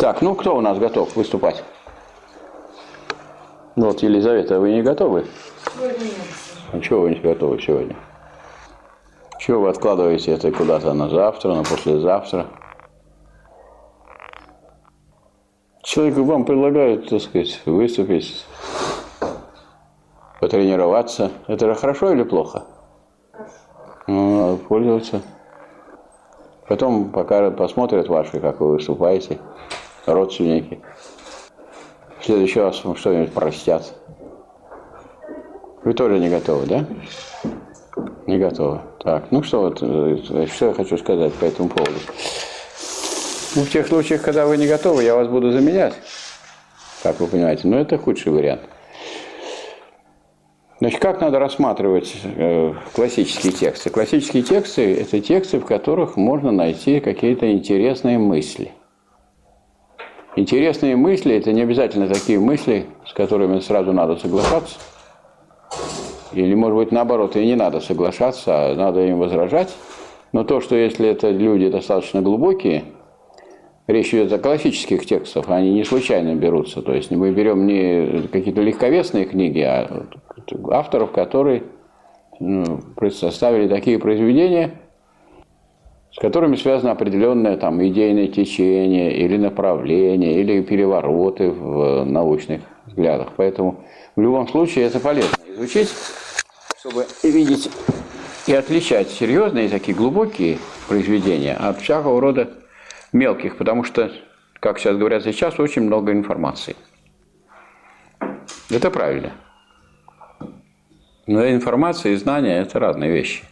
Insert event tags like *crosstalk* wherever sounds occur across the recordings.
Так, ну кто у нас готов выступать? Вот, Елизавета, вы не готовы? А чего вы не готовы сегодня? Чего вы откладываете это куда-то на завтра, на послезавтра? Человек вам предлагает, так сказать, выступить, потренироваться. Это же хорошо или плохо? Хорошо. Ну, надо пользоваться. Потом пока посмотрят ваши, как вы выступаете, родственники. В следующий раз вам что-нибудь простят. Вы тоже не готовы, да? Не готовы. Так, ну что, вот, э, что я хочу сказать по этому поводу. Ну, в тех случаях, когда вы не готовы, я вас буду заменять, как вы понимаете. Но это худший вариант. Значит, как надо рассматривать э, классические тексты? Классические тексты – это тексты, в которых можно найти какие-то интересные мысли. Интересные мысли – это не обязательно такие мысли, с которыми сразу надо соглашаться. Или, может быть, наоборот, и не надо соглашаться, а надо им возражать. Но то, что если это люди достаточно глубокие, речь идет о классических текстах, они не случайно берутся. То есть мы берем не какие-то легковесные книги, а авторов, которые ну, составили такие произведения, с которыми связано определенное там идейное течение или направление, или перевороты в научных взглядах. Поэтому в любом случае это полезно изучить, чтобы видеть и отличать серьезные такие глубокие произведения от всякого рода мелких, потому что, как сейчас говорят сейчас, очень много информации. Это правильно. Но информация и знания – это разные вещи.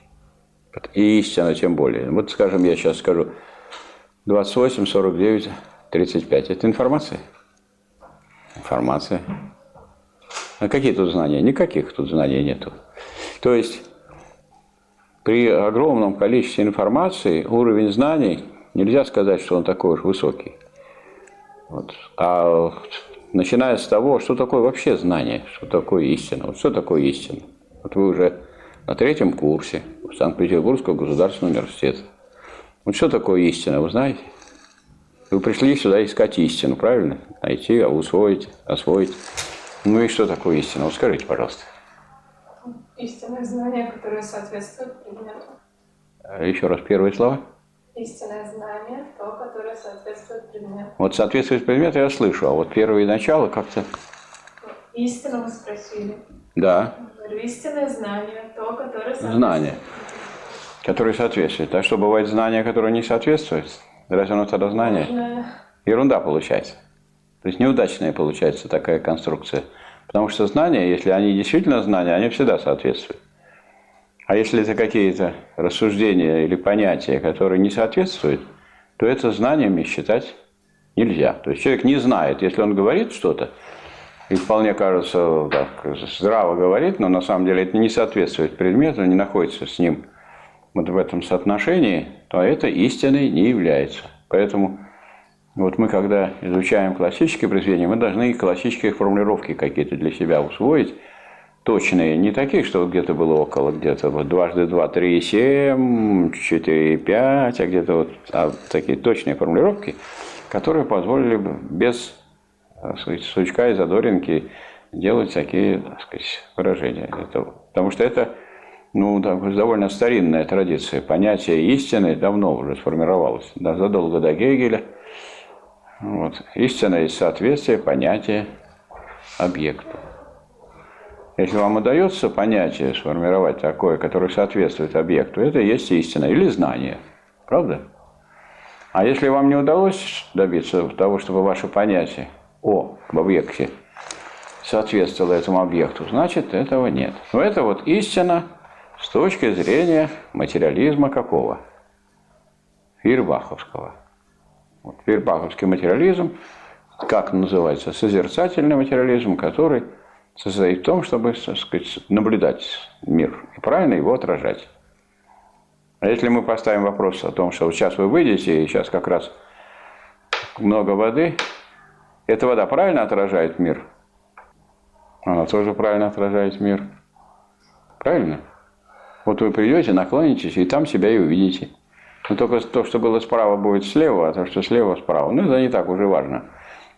И истина тем более. Вот, скажем, я сейчас скажу 28, 49, 35. Это информация? Информация. А какие тут знания? Никаких тут знаний нету. То есть при огромном количестве информации уровень знаний нельзя сказать, что он такой уж высокий. Вот. А начиная с того, что такое вообще знание, что такое истина. Вот что такое истина? Вот вы уже на третьем курсе Санкт-Петербургского государственного университета. Вот что такое истина, вы знаете? Вы пришли сюда искать истину, правильно? Найти, усвоить, освоить. Ну и что такое истина? Вот скажите, пожалуйста. Истинное знание, которое соответствует предмету. А еще раз первые слова. Истинное знание, то, которое соответствует предмету. Вот соответствует предмету я слышу, а вот первые начала как-то... Истину вы спросили. Да. Истинное знание, то, которое соответствует. Знание, которое соответствует. А что, бывает знание, которое не соответствует? Разве оно тогда знание? Можно... Ерунда получается. То есть неудачная получается такая конструкция. Потому что знания, если они действительно знания, они всегда соответствуют. А если это какие-то рассуждения или понятия, которые не соответствуют, то это знаниями считать нельзя. То есть человек не знает, если он говорит что-то, и вполне кажется, так, здраво говорит, но на самом деле это не соответствует предмету, не находится с ним вот в этом соотношении, то это истиной не является. Поэтому вот мы, когда изучаем классические произведения, мы должны классические формулировки какие-то для себя усвоить, точные, не такие, что где-то было около, где-то вот дважды два, три, семь, четыре, пять, а где-то вот а такие точные формулировки, которые позволили бы без сказать, сучка и задоринки делать такие так сказать, выражения. Это, потому что это ну, довольно старинная традиция. Понятие истины давно уже сформировалось, да, задолго до Гегеля. Вот. Истина есть соответствие понятия объекту. Если вам удается понятие сформировать такое, которое соответствует объекту, это и есть истина или знание. Правда? А если вам не удалось добиться того, чтобы ваше понятие о объекте соответствовало этому объекту, значит этого нет. Но это вот истина с точки зрения материализма какого? Фирбаховского. Вот, Фирбаховский материализм, как называется, созерцательный материализм, который состоит в том, чтобы, сказать, наблюдать мир и правильно его отражать. А если мы поставим вопрос о том, что вот сейчас вы выйдете, и сейчас как раз много воды, эта вода правильно отражает мир? Она тоже правильно отражает мир. Правильно? Вот вы придете, наклонитесь, и там себя и увидите. Но только то, что было справа, будет слева, а то, что слева, справа. Ну, это не так уже важно.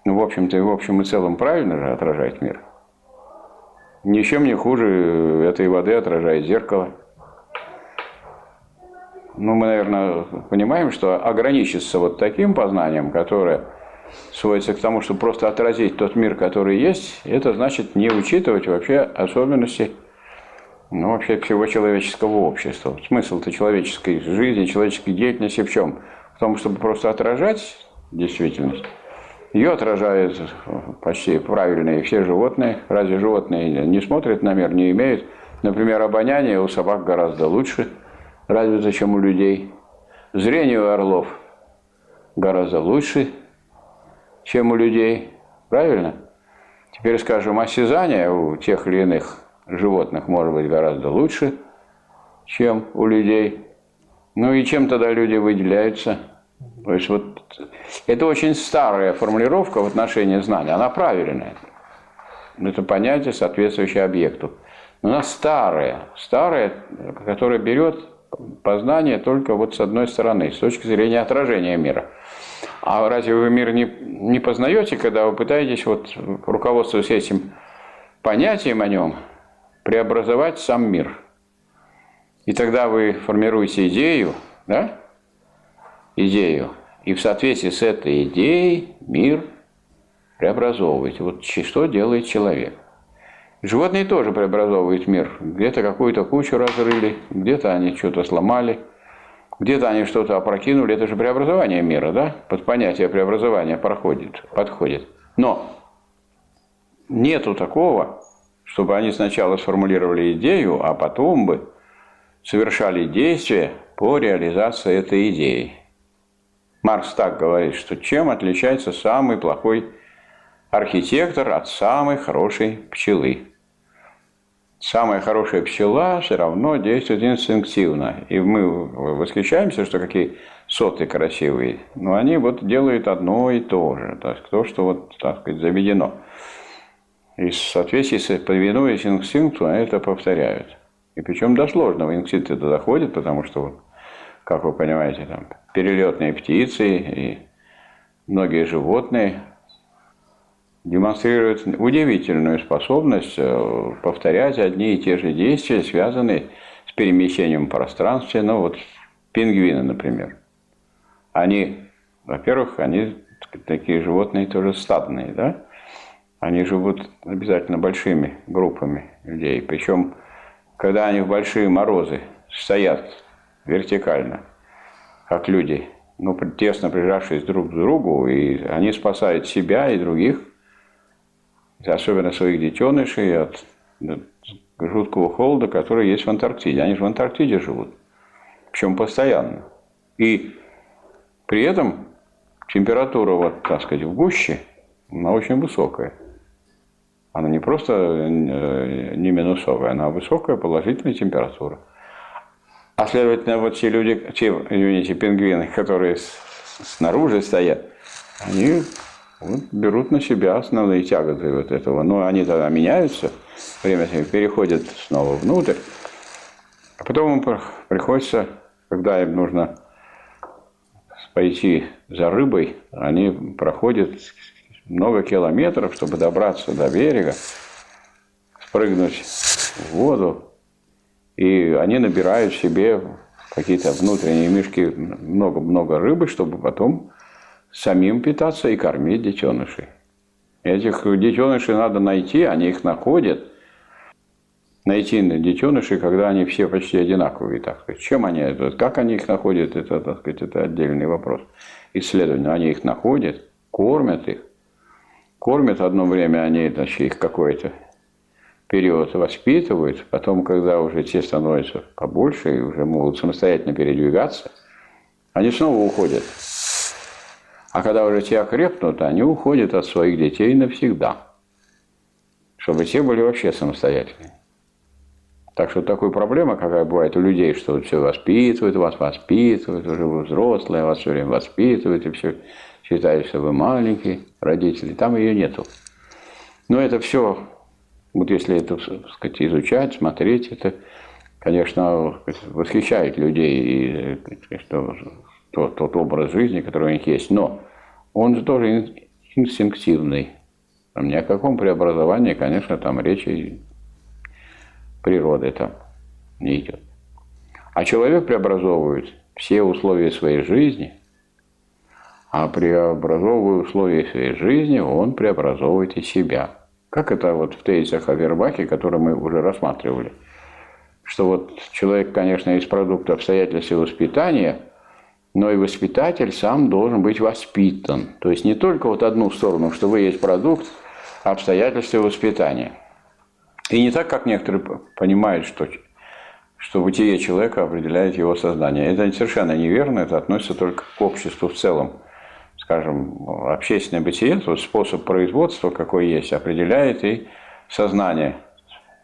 Ну, в общем-то, в общем и целом правильно же отражает мир. Ничем не хуже этой воды отражает зеркало. Ну, мы, наверное, понимаем, что ограничиться вот таким познанием, которое сводится к тому, чтобы просто отразить тот мир, который есть, это значит не учитывать вообще особенности ну, вообще всего человеческого общества. Смысл-то человеческой жизни, человеческой деятельности в чем? В том, чтобы просто отражать действительность. Ее отражают почти правильные все животные. Разве животные не смотрят на мир, не имеют? Например, обоняние у собак гораздо лучше развито, чем у людей. Зрение у орлов гораздо лучше, чем у людей. Правильно? Теперь скажем, осязание у тех или иных животных может быть гораздо лучше, чем у людей. Ну и чем тогда люди выделяются? То есть вот это очень старая формулировка в отношении знания, она правильная. Это понятие, соответствующее объекту. Но она старая, старая, которая берет познание только вот с одной стороны, с точки зрения отражения мира. А разве вы мир не, не познаете, когда вы пытаетесь, вот, руководствуясь этим понятием о нем, преобразовать сам мир? И тогда вы формируете идею, да? Идею. И в соответствии с этой идеей мир преобразовываете. Вот что делает человек? Животные тоже преобразовывают мир. Где-то какую-то кучу разрыли, где-то они что-то сломали, где-то они что-то опрокинули. Это же преобразование мира, да? Под понятие преобразования проходит, подходит. Но нету такого, чтобы они сначала сформулировали идею, а потом бы совершали действия по реализации этой идеи. Маркс так говорит, что чем отличается самый плохой архитектор от самой хорошей пчелы самая хорошая пчела все равно действует инстинктивно. И мы восхищаемся, что какие соты красивые. Но они вот делают одно и то же. То, есть то что вот, так сказать, заведено. И в соответствии с повинуясь инстинкту, они это повторяют. И причем до сложного инстинкта это доходит, потому что, вот, как вы понимаете, там перелетные птицы и многие животные демонстрирует удивительную способность э, повторять одни и те же действия, связанные с перемещением в пространстве. Ну вот пингвины, например. Они, во-первых, они такие животные тоже стадные, да? Они живут обязательно большими группами людей. Причем, когда они в большие морозы стоят вертикально, как люди, ну, тесно прижавшись друг к другу, и они спасают себя и других особенно своих детенышей от жуткого холода, который есть в Антарктиде. Они же в Антарктиде живут, причем постоянно. И при этом температура, вот, так сказать, в гуще, она очень высокая. Она не просто э, не минусовая, она высокая положительная температура. А следовательно, вот те люди, те, извините, пингвины, которые снаружи стоят, они вот, берут на себя основные тяготы вот этого. Но они тогда меняются, время переходят снова внутрь. А потом им приходится, когда им нужно пойти за рыбой, они проходят много километров, чтобы добраться до берега, спрыгнуть в воду, и они набирают себе какие-то внутренние мешки много-много рыбы, чтобы потом самим питаться и кормить детенышей. Этих детенышей надо найти, они их находят. Найти детенышей, когда они все почти одинаковые, так сказать. Чем они это, как они их находят, это, так сказать, это отдельный вопрос. Исследования, они их находят, кормят их. Кормят одно время, они значит, их какой-то период воспитывают, потом, когда уже те становятся побольше и уже могут самостоятельно передвигаться, они снова уходят а когда уже те окрепнут, они уходят от своих детей навсегда. Чтобы те были вообще самостоятельны. Так что такая проблема, какая бывает у людей, что вот все воспитывают, вас воспитывают, уже вы взрослые, вас все время воспитывают, и все считают, что вы маленькие родители. Там ее нету. Но это все, вот если это, так сказать, изучать, смотреть, это конечно, восхищает людей и что, тот, тот образ жизни, который у них есть, но он же тоже инстинктивный. Там ни о каком преобразовании, конечно, там речи природы там не идет. А человек преобразовывает все условия своей жизни, а преобразовывая условия своей жизни, он преобразовывает и себя. Как это вот в тезисах о Вербахе, который мы уже рассматривали. Что вот человек, конечно, из продукта обстоятельств и воспитания, но и воспитатель сам должен быть воспитан. То есть не только вот одну сторону, что вы есть продукт обстоятельств и воспитания. И не так, как некоторые понимают, что, что бытие человека определяет его сознание. Это совершенно неверно, это относится только к обществу в целом. Скажем, общественное бытие, тот способ производства, какой есть, определяет и сознание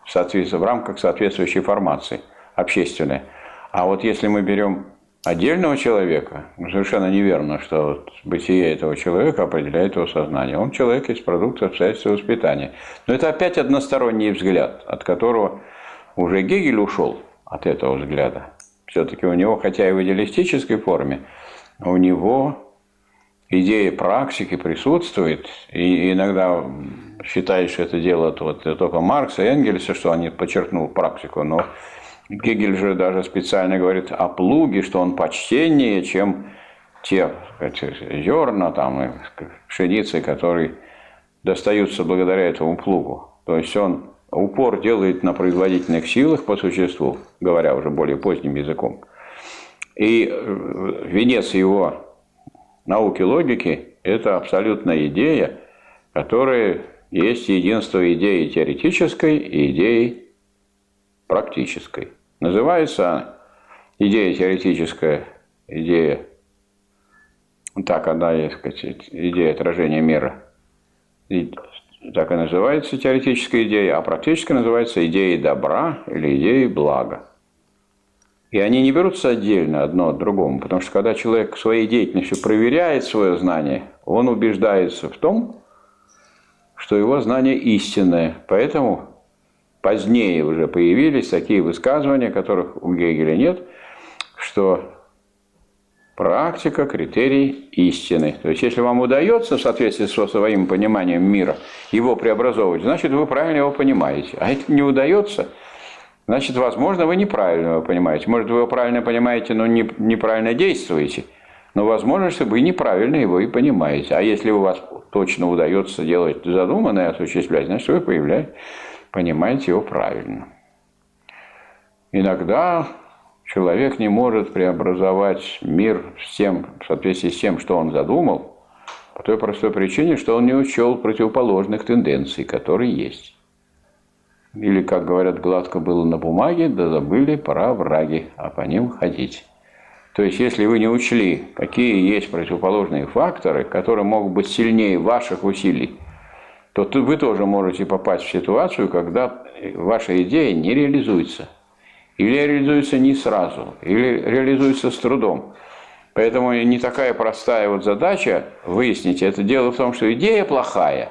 в, в рамках соответствующей формации общественной. А вот если мы берем отдельного человека, совершенно неверно, что вот бытие этого человека определяет его сознание. Он человек из продукта обстоятельств воспитания. Но это опять односторонний взгляд, от которого уже Гегель ушел от этого взгляда. Все-таки у него, хотя и в идеалистической форме, у него идея практики присутствует, и иногда считает, что это дело вот, только Маркса и Энгельса, что они подчеркнул практику, но Гегель же даже специально говорит о плуге, что он почтеннее, чем те зерна там, и пшеницы, которые достаются благодаря этому плугу. То есть он упор делает на производительных силах по существу, говоря уже более поздним языком. И э, венец его науки логики – это абсолютная идея, которая есть единство идеи теоретической и идеи практической. Называется идея теоретическая, идея, так она есть, сказать, идея отражения мира. И так и называется теоретическая идея, а практическая называется идеей добра или идеей блага. И они не берутся отдельно одно от другого, потому что когда человек своей деятельностью проверяет свое знание, он убеждается в том, что его знание истинное. Поэтому позднее уже появились такие высказывания, которых у Гегеля нет, что практика – критерий истины. То есть, если вам удается в соответствии со своим пониманием мира его преобразовывать, значит, вы правильно его понимаете. А это не удается, значит, возможно, вы неправильно его понимаете. Может, вы его правильно понимаете, но не, неправильно действуете. Но возможно, что вы неправильно его и понимаете. А если у вас точно удается делать задуманное, осуществлять, значит, вы появляетесь понимаете его правильно. Иногда человек не может преобразовать мир в, тем, в соответствии с тем, что он задумал, по той простой причине, что он не учел противоположных тенденций, которые есть. Или, как говорят, гладко было на бумаге, да забыли, пора враги, а по ним ходить. То есть, если вы не учли, какие есть противоположные факторы, которые могут быть сильнее ваших усилий, то вы тоже можете попасть в ситуацию, когда ваша идея не реализуется. Или реализуется не сразу, или реализуется с трудом. Поэтому не такая простая вот задача выяснить, это дело в том, что идея плохая,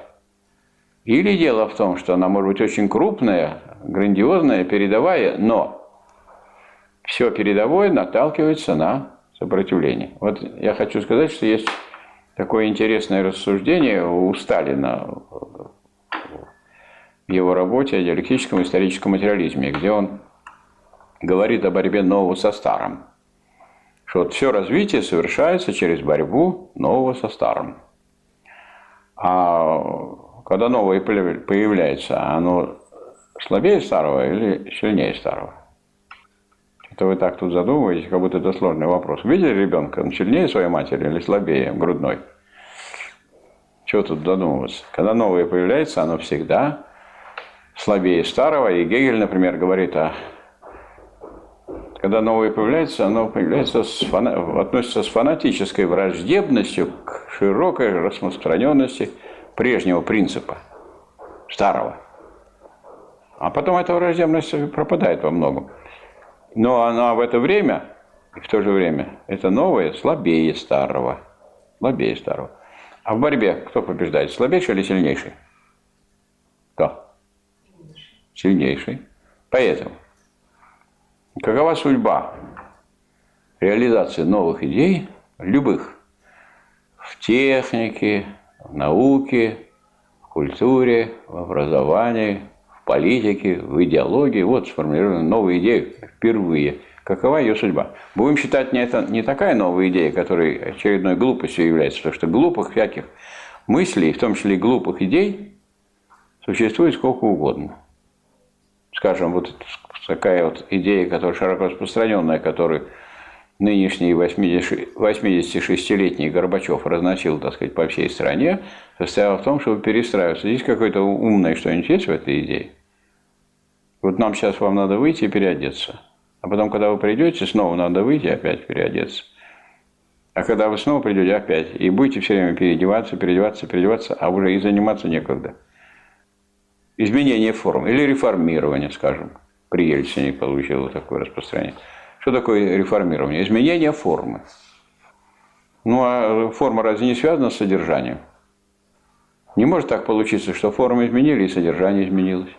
или дело в том, что она может быть очень крупная, грандиозная, передовая, но все передовое наталкивается на сопротивление. Вот я хочу сказать, что есть такое интересное рассуждение у Сталина в его работе о диалектическом историческом материализме, где он говорит о борьбе нового со старым. Что вот все развитие совершается через борьбу нового со старым. А когда новое появляется, оно слабее старого или сильнее старого? Это вы так тут задумываетесь, как будто это сложный вопрос. Видели ребенка, он сильнее своей матери или слабее, грудной? Чего тут задумываться? Когда новое появляется, оно всегда слабее старого. И Гегель, например, говорит, а когда новое появляется, оно появляется с фана... относится с фанатической враждебностью к широкой распространенности прежнего принципа, старого. А потом эта враждебность пропадает во многом. Но она в это время, и в то же время, это новое слабее старого. Слабее старого. А в борьбе кто побеждает, слабейший или сильнейший? Кто? Сильнейший. Поэтому Какова судьба реализации новых идей, любых, в технике, в науке, в культуре, в образовании, политике, в идеологии. Вот сформулированы новые идеи впервые. Какова ее судьба? Будем считать не, это, не такая новая идея, которая очередной глупостью является, потому что глупых всяких мыслей, в том числе и глупых идей, существует сколько угодно. Скажем, вот такая вот идея, которая широко распространенная, которую нынешний 86-летний Горбачев разносил, так сказать, по всей стране, состояла в том, чтобы перестраиваться. Здесь какое-то умное что-нибудь есть в этой идее? Вот нам сейчас вам надо выйти и переодеться. А потом, когда вы придете, снова надо выйти и опять переодеться. А когда вы снова придете, опять. И будете все время переодеваться, переодеваться, переодеваться, а уже и заниматься некогда. Изменение форм или реформирование, скажем. При Ельцине получило такое распространение. Что такое реформирование? Изменение формы. Ну, а форма разве не связана с содержанием? Не может так получиться, что форму изменили и содержание изменилось.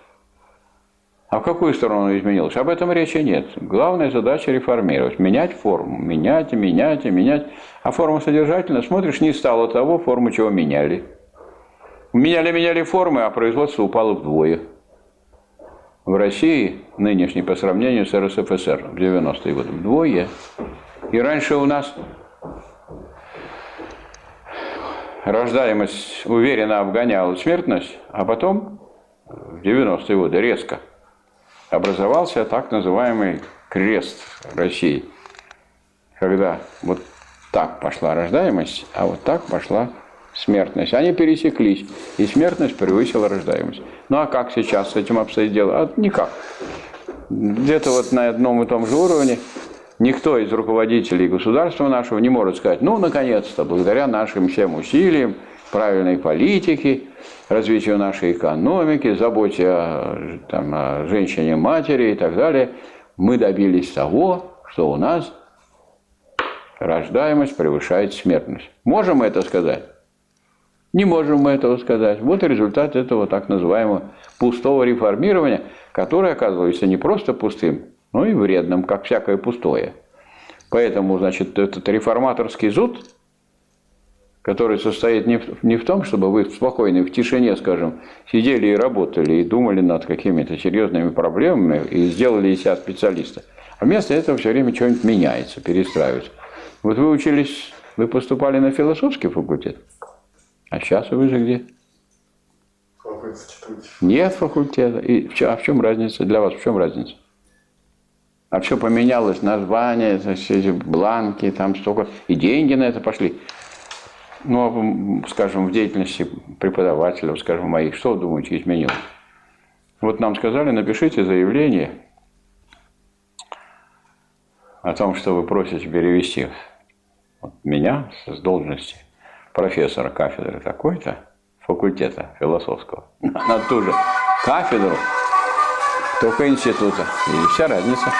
А в какую сторону изменилось? Об этом речи нет. Главная задача реформировать. Менять форму. Менять, менять, менять. А форма содержательная. Смотришь, не стало того, форму чего меняли. Меняли, меняли формы, а производство упало вдвое в России нынешней по сравнению с РСФСР в 90-е годы вдвое. И раньше у нас рождаемость уверенно обгоняла смертность, а потом в 90-е годы резко образовался так называемый крест России, когда вот так пошла рождаемость, а вот так пошла смертность. Они пересеклись, и смертность превысила рождаемость. Ну а как сейчас с этим обстоит дело? А никак. Где-то вот на одном и том же уровне никто из руководителей государства нашего не может сказать, ну, наконец-то, благодаря нашим всем усилиям, правильной политике, развитию нашей экономики, заботе о, там, о женщине, матери и так далее, мы добились того, что у нас рождаемость превышает смертность. Можем мы это сказать? Не можем мы этого сказать. Вот результат этого так называемого пустого реформирования, которое оказывается не просто пустым, но и вредным, как всякое пустое. Поэтому, значит, этот реформаторский зуд, который состоит не в, не в том, чтобы вы спокойно, в тишине, скажем, сидели и работали, и думали над какими-то серьезными проблемами, и сделали из себя специалиста. А вместо этого все время что-нибудь меняется, перестраивается. Вот вы учились, вы поступали на философский факультет, а сейчас вы же где? Нет факультета. И, а в чем разница? Для вас в чем разница? А все поменялось, название, эти бланки, там столько, и деньги на это пошли. Ну, а, скажем, в деятельности преподавателя, скажем, моих, что вы думаете, изменилось? Вот нам сказали, напишите заявление о том, что вы просите перевести вот меня с должности профессора кафедры такой-то, факультета философского, на ту же кафедру, только института. И вся разница.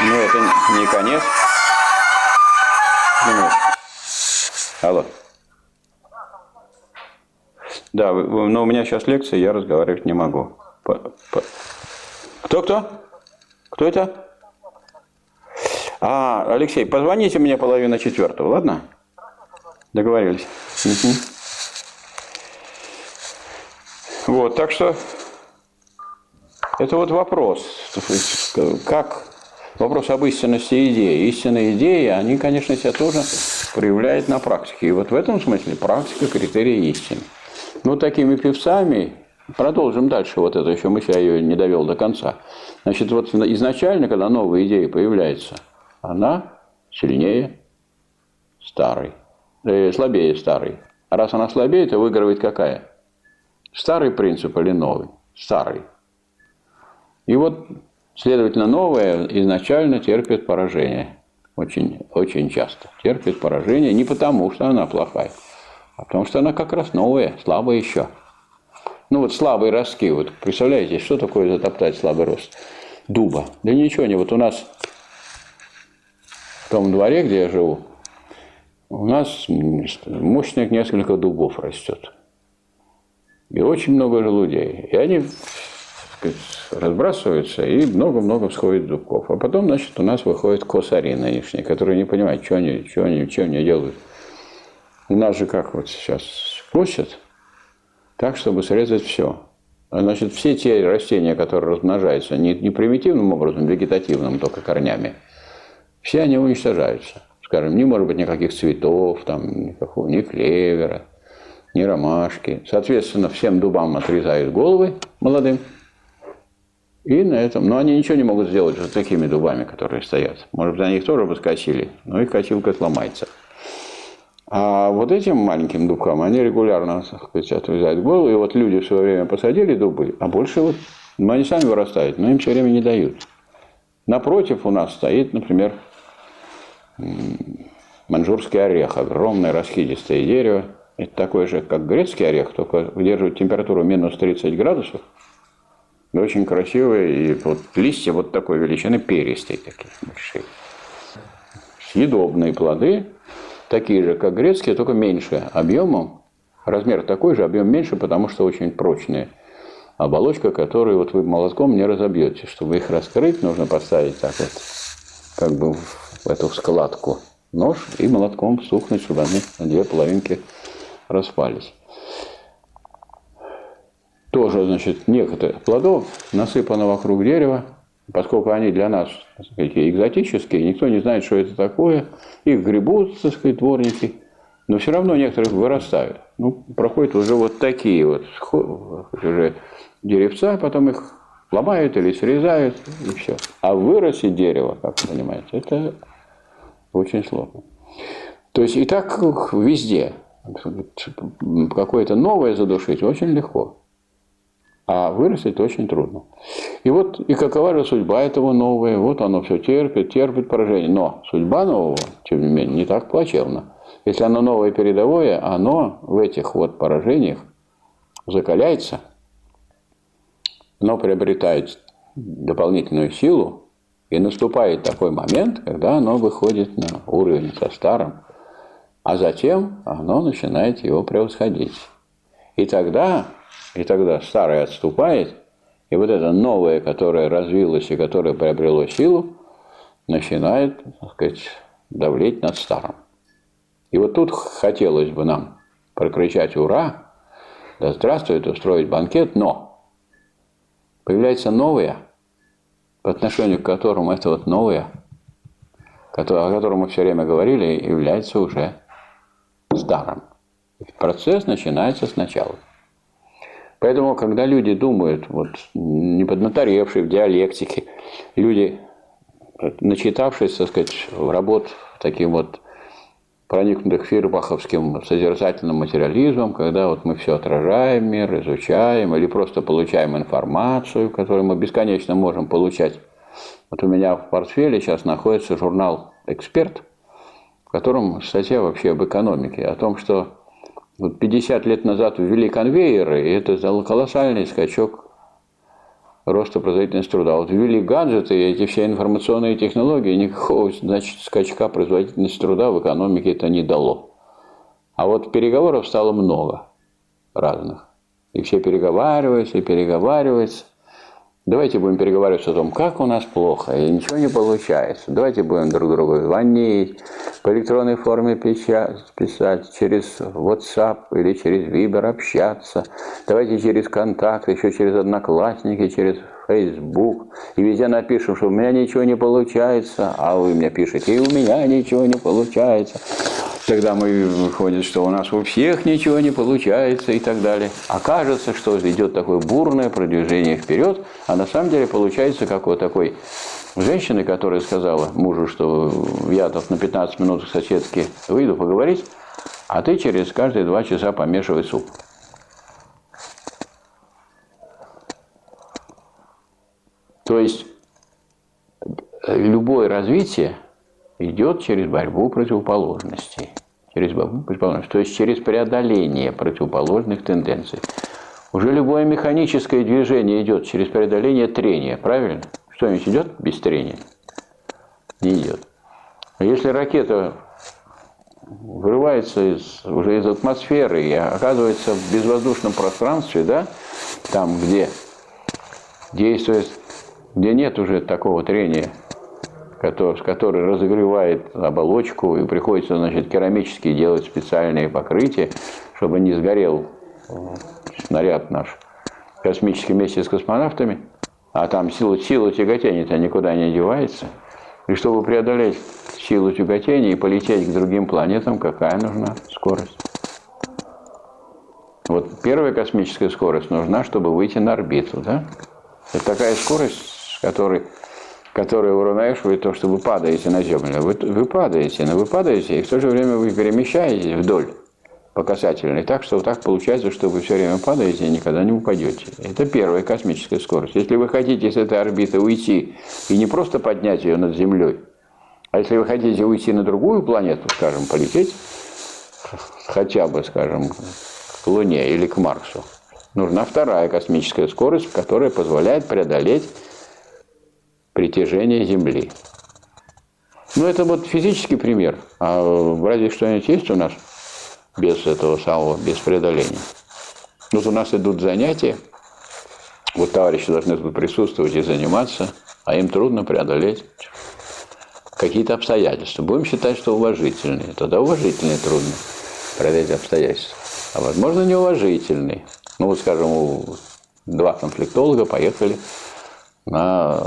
Но это не конец. Минуточку. Алло. Да, но у меня сейчас лекция, я разговаривать не могу. Кто-кто? Кто это? А, Алексей, позвоните мне половина четвертого, ладно? Договорились. Вот, так что это вот вопрос, как вопрос об истинности идеи. Истинные идеи, они, конечно, себя тоже проявляют на практике. И вот в этом смысле практика – критерия истины. Ну, такими певцами, продолжим дальше, вот это еще мы себя ее не довел до конца. Значит, вот изначально, когда новая идея появляется, она сильнее старой э, слабее старый. А раз она слабее, то выигрывает какая? Старый принцип или новый? Старый. И вот, следовательно, новое изначально терпит поражение. Очень, очень часто терпит поражение не потому, что она плохая, а потому что она как раз новая, слабая еще. Ну вот слабые ростки, вот представляете, что такое затоптать слабый рост? Дуба. Да ничего не, вот у нас в том дворе, где я живу, у нас мощных несколько дубов растет. И очень много желудей. И они разбрасываются, и много-много всходит дубков. А потом, значит, у нас выходит косари нынешние, которые не понимают, что они, что они, что они делают. У нас же как вот сейчас косят, так, чтобы срезать все. А значит, все те растения, которые размножаются не, не примитивным образом, вегетативным, только корнями, все они уничтожаются. Скажем, не может быть никаких цветов, там, никакого, ни клевера, ни ромашки. Соответственно, всем дубам отрезают головы молодым. И на этом, но они ничего не могут сделать с такими дубами, которые стоят. Может быть, они их тоже бы скосили, но их косилка сломается. А вот этим маленьким дубкам они регулярно так сказать, отрезают голову. И вот люди в свое время посадили дубы, а больше вот ну, они сами вырастают, но им все время не дают. Напротив у нас стоит, например, манжурский орех, огромное расхидистое дерево. Это такое же, как грецкий орех, только выдерживает температуру минус 30 градусов. И очень красивые, и вот листья вот такой величины, перистые такие большие. Съедобные плоды, такие же, как грецкие, только меньше объемом. Размер такой же, объем меньше, потому что очень прочные. Оболочка, которую вот вы молотком не разобьете. Чтобы их раскрыть, нужно поставить так вот, как бы в эту складку нож и молотком сухнуть, чтобы они на две половинки распались. Тоже, значит, некоторые плодов насыпано вокруг дерева, поскольку они для нас так сказать, экзотические, никто не знает, что это такое, их гребут, так сказать, дворники, но все равно некоторые вырастают. Ну, проходят уже вот такие вот уже деревца, потом их ломают или срезают, и все. А вырастить дерево, как вы понимаете, это очень сложно. То есть и так везде. Какое-то новое задушить очень легко а вырастить очень трудно. И вот, и какова же судьба этого нового, вот оно все терпит, терпит поражение. Но судьба нового, тем не менее, не так плачевна. Если оно новое передовое, оно в этих вот поражениях закаляется, оно приобретает дополнительную силу, и наступает такой момент, когда оно выходит на уровень со старым, а затем оно начинает его превосходить. И тогда и тогда старое отступает, и вот это новое, которое развилось и которое приобрело силу, начинает, так сказать, давлеть над старым. И вот тут хотелось бы нам прокричать «Ура!», да здравствует, устроить банкет, но появляется новое, по отношению к которому это вот новое, о котором мы все время говорили, является уже старым. Процесс начинается сначала. Поэтому, когда люди думают, вот, не поднаторевшие в диалектике, люди, начитавшись, так сказать, работ таким вот проникнутых фирбаховским созерцательным материализмом, когда вот мы все отражаем мир, изучаем или просто получаем информацию, которую мы бесконечно можем получать. Вот у меня в портфеле сейчас находится журнал «Эксперт», в котором статья вообще об экономике, о том, что вот 50 лет назад ввели конвейеры, и это дало колоссальный скачок роста производительности труда. Вот ввели гаджеты, и эти все информационные технологии, никакого значит, скачка производительности труда в экономике это не дало. А вот переговоров стало много разных. И все переговариваются, и переговариваются. Давайте будем переговариваться о том, как у нас плохо, и ничего не получается. Давайте будем друг другу звонить, по электронной форме печать, писать, через WhatsApp или через Viber общаться. Давайте через контакт, еще через Одноклассники, через Facebook. И везде напишем, что у меня ничего не получается, а вы мне пишете, и у меня ничего не получается. Тогда мы выходит, что у нас у всех ничего не получается и так далее. Окажется, что идет такое бурное продвижение вперед, а на самом деле получается как вот такой женщины, которая сказала мужу, что я тут на 15 минут к соседке выйду поговорить, а ты через каждые два часа помешивай суп. То есть любое развитие идет через борьбу противоположностей. Через борьбу противоположностей, то есть через преодоление противоположных тенденций. Уже любое механическое движение идет через преодоление трения, правильно? Что-нибудь идет без трения? Не идет. А если ракета вырывается из, уже из атмосферы и оказывается в безвоздушном пространстве, да, там, где действует, где нет уже такого трения, который, который разогревает оболочку, и приходится, значит, керамически делать специальные покрытия, чтобы не сгорел э, снаряд наш космический вместе с космонавтами, а там сила, сила тяготения-то никуда не девается. И чтобы преодолеть силу тяготения и полететь к другим планетам, какая нужна скорость? Вот первая космическая скорость нужна, чтобы выйти на орбиту, да? Это такая скорость, с которой, которая уравновешивает то, что вы падаете на Землю. Вы, вы падаете, но вы падаете, и в то же время вы перемещаетесь вдоль по касательной, так что вот так получается, что вы все время падаете и никогда не упадете. Это первая космическая скорость. Если вы хотите с этой орбиты уйти и не просто поднять ее над Землей, а если вы хотите уйти на другую планету, скажем, полететь, хотя бы, скажем, к Луне или к Марсу, нужна вторая космическая скорость, которая позволяет преодолеть притяжение Земли. Ну, это вот физический пример. А разве что-нибудь есть у нас без этого самого, без преодоления? Вот у нас идут занятия, вот товарищи должны тут присутствовать и заниматься, а им трудно преодолеть какие-то обстоятельства. Будем считать, что уважительные. Тогда уважительные трудно преодолеть обстоятельства. А возможно, неуважительные. Ну вот, скажем, два конфликтолога поехали на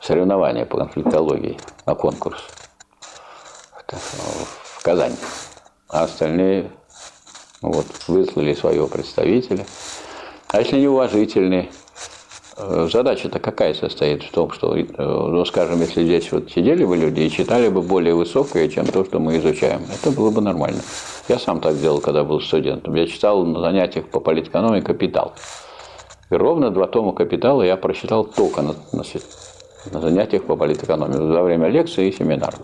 соревнования по конфликтологии, на конкурс в Казань. А остальные ну вот, выслали своего представителя. А если неуважительные, э, задача-то какая состоит в том, что, э, ну, скажем, если здесь вот сидели бы люди и читали бы более высокое, чем то, что мы изучаем, это было бы нормально. Я сам так делал, когда был студентом. Я читал на занятиях по политэкономии «Капитал». И ровно два тома «Капитала» я прочитал только на, на, на занятиях по политэкономии, во время лекции и семинаров.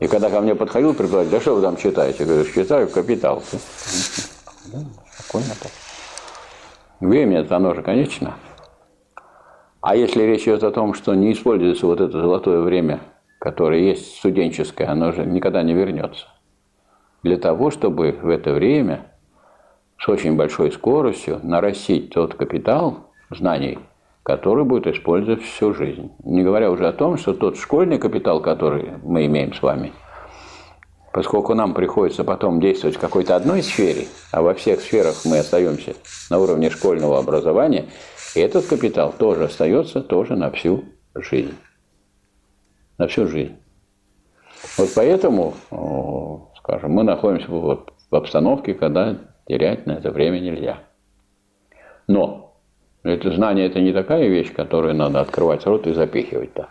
И когда ко мне подходил преподаватель, да что вы там читаете? Я говорю, читаю «Капитал». Да, спокойно. Время-то оно же конечно. А если речь идет о том, что не используется вот это золотое время, которое есть студенческое, оно же никогда не вернется для того, чтобы в это время с очень большой скоростью нарастить тот капитал знаний, который будет использовать всю жизнь. Не говоря уже о том, что тот школьный капитал, который мы имеем с вами, поскольку нам приходится потом действовать в какой-то одной сфере, а во всех сферах мы остаемся на уровне школьного образования, этот капитал тоже остается тоже на всю жизнь. На всю жизнь. Вот поэтому скажем, мы находимся вот в обстановке, когда терять на это время нельзя. Но это знание это не такая вещь, которую надо открывать рот и запихивать так.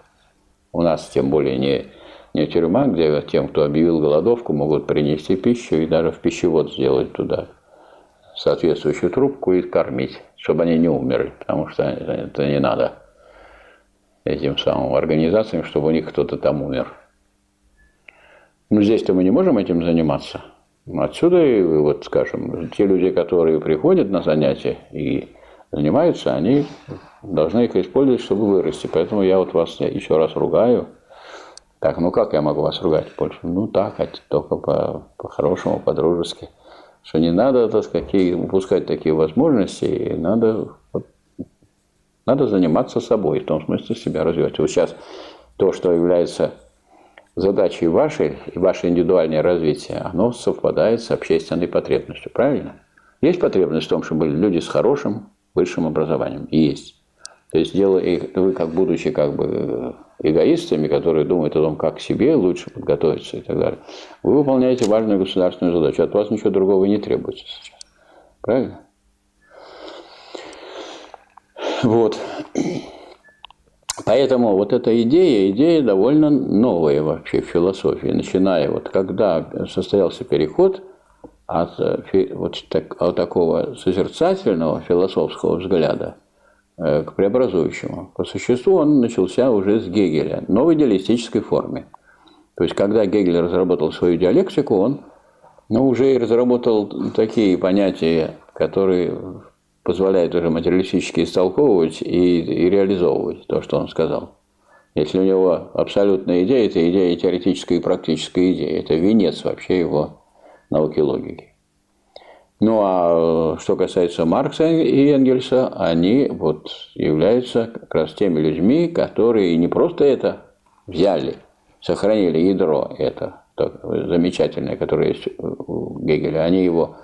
У нас тем более не, не тюрьма, где тем, кто объявил голодовку, могут принести пищу и даже в пищевод сделать туда соответствующую трубку и кормить, чтобы они не умерли, потому что это не надо этим самым организациям, чтобы у них кто-то там умер. Но здесь-то мы не можем этим заниматься. Отсюда, и вот, скажем, те люди, которые приходят на занятия и занимаются, они должны их использовать, чтобы вырасти. Поэтому я вот вас еще раз ругаю. Так, ну как я могу вас ругать больше? Ну так, только по, по-хорошему, по-дружески. Что не надо, так сказать, упускать такие возможности, и надо, вот, надо заниматься собой, в том смысле себя развивать. Вот сейчас то, что является задачей вашей и ваше индивидуальное развитие, оно совпадает с общественной потребностью, правильно? Есть потребность в том, чтобы были люди с хорошим высшим образованием? Есть. То есть дело, вы как будучи как бы эгоистами, которые думают о том, как себе лучше подготовиться и так далее, вы выполняете важную государственную задачу. От вас ничего другого не требуется сейчас. Правильно? Вот. Поэтому вот эта идея, идея довольно новая вообще в философии, начиная вот когда состоялся переход от э, вот, так, от такого созерцательного философского взгляда э, к преобразующему. По существу он начался уже с Гегеля, но в идеалистической форме. То есть, когда Гегель разработал свою диалектику, он ну, уже и разработал такие понятия, которые позволяет уже материалистически истолковывать и, и реализовывать то, что он сказал. Если у него абсолютная идея, это идея теоретическая и практическая идея. Это венец вообще его науки логики. Ну а что касается Маркса и Энгельса, они вот являются как раз теми людьми, которые не просто это взяли, сохранили ядро это, замечательное, которое есть у Гегеля, они его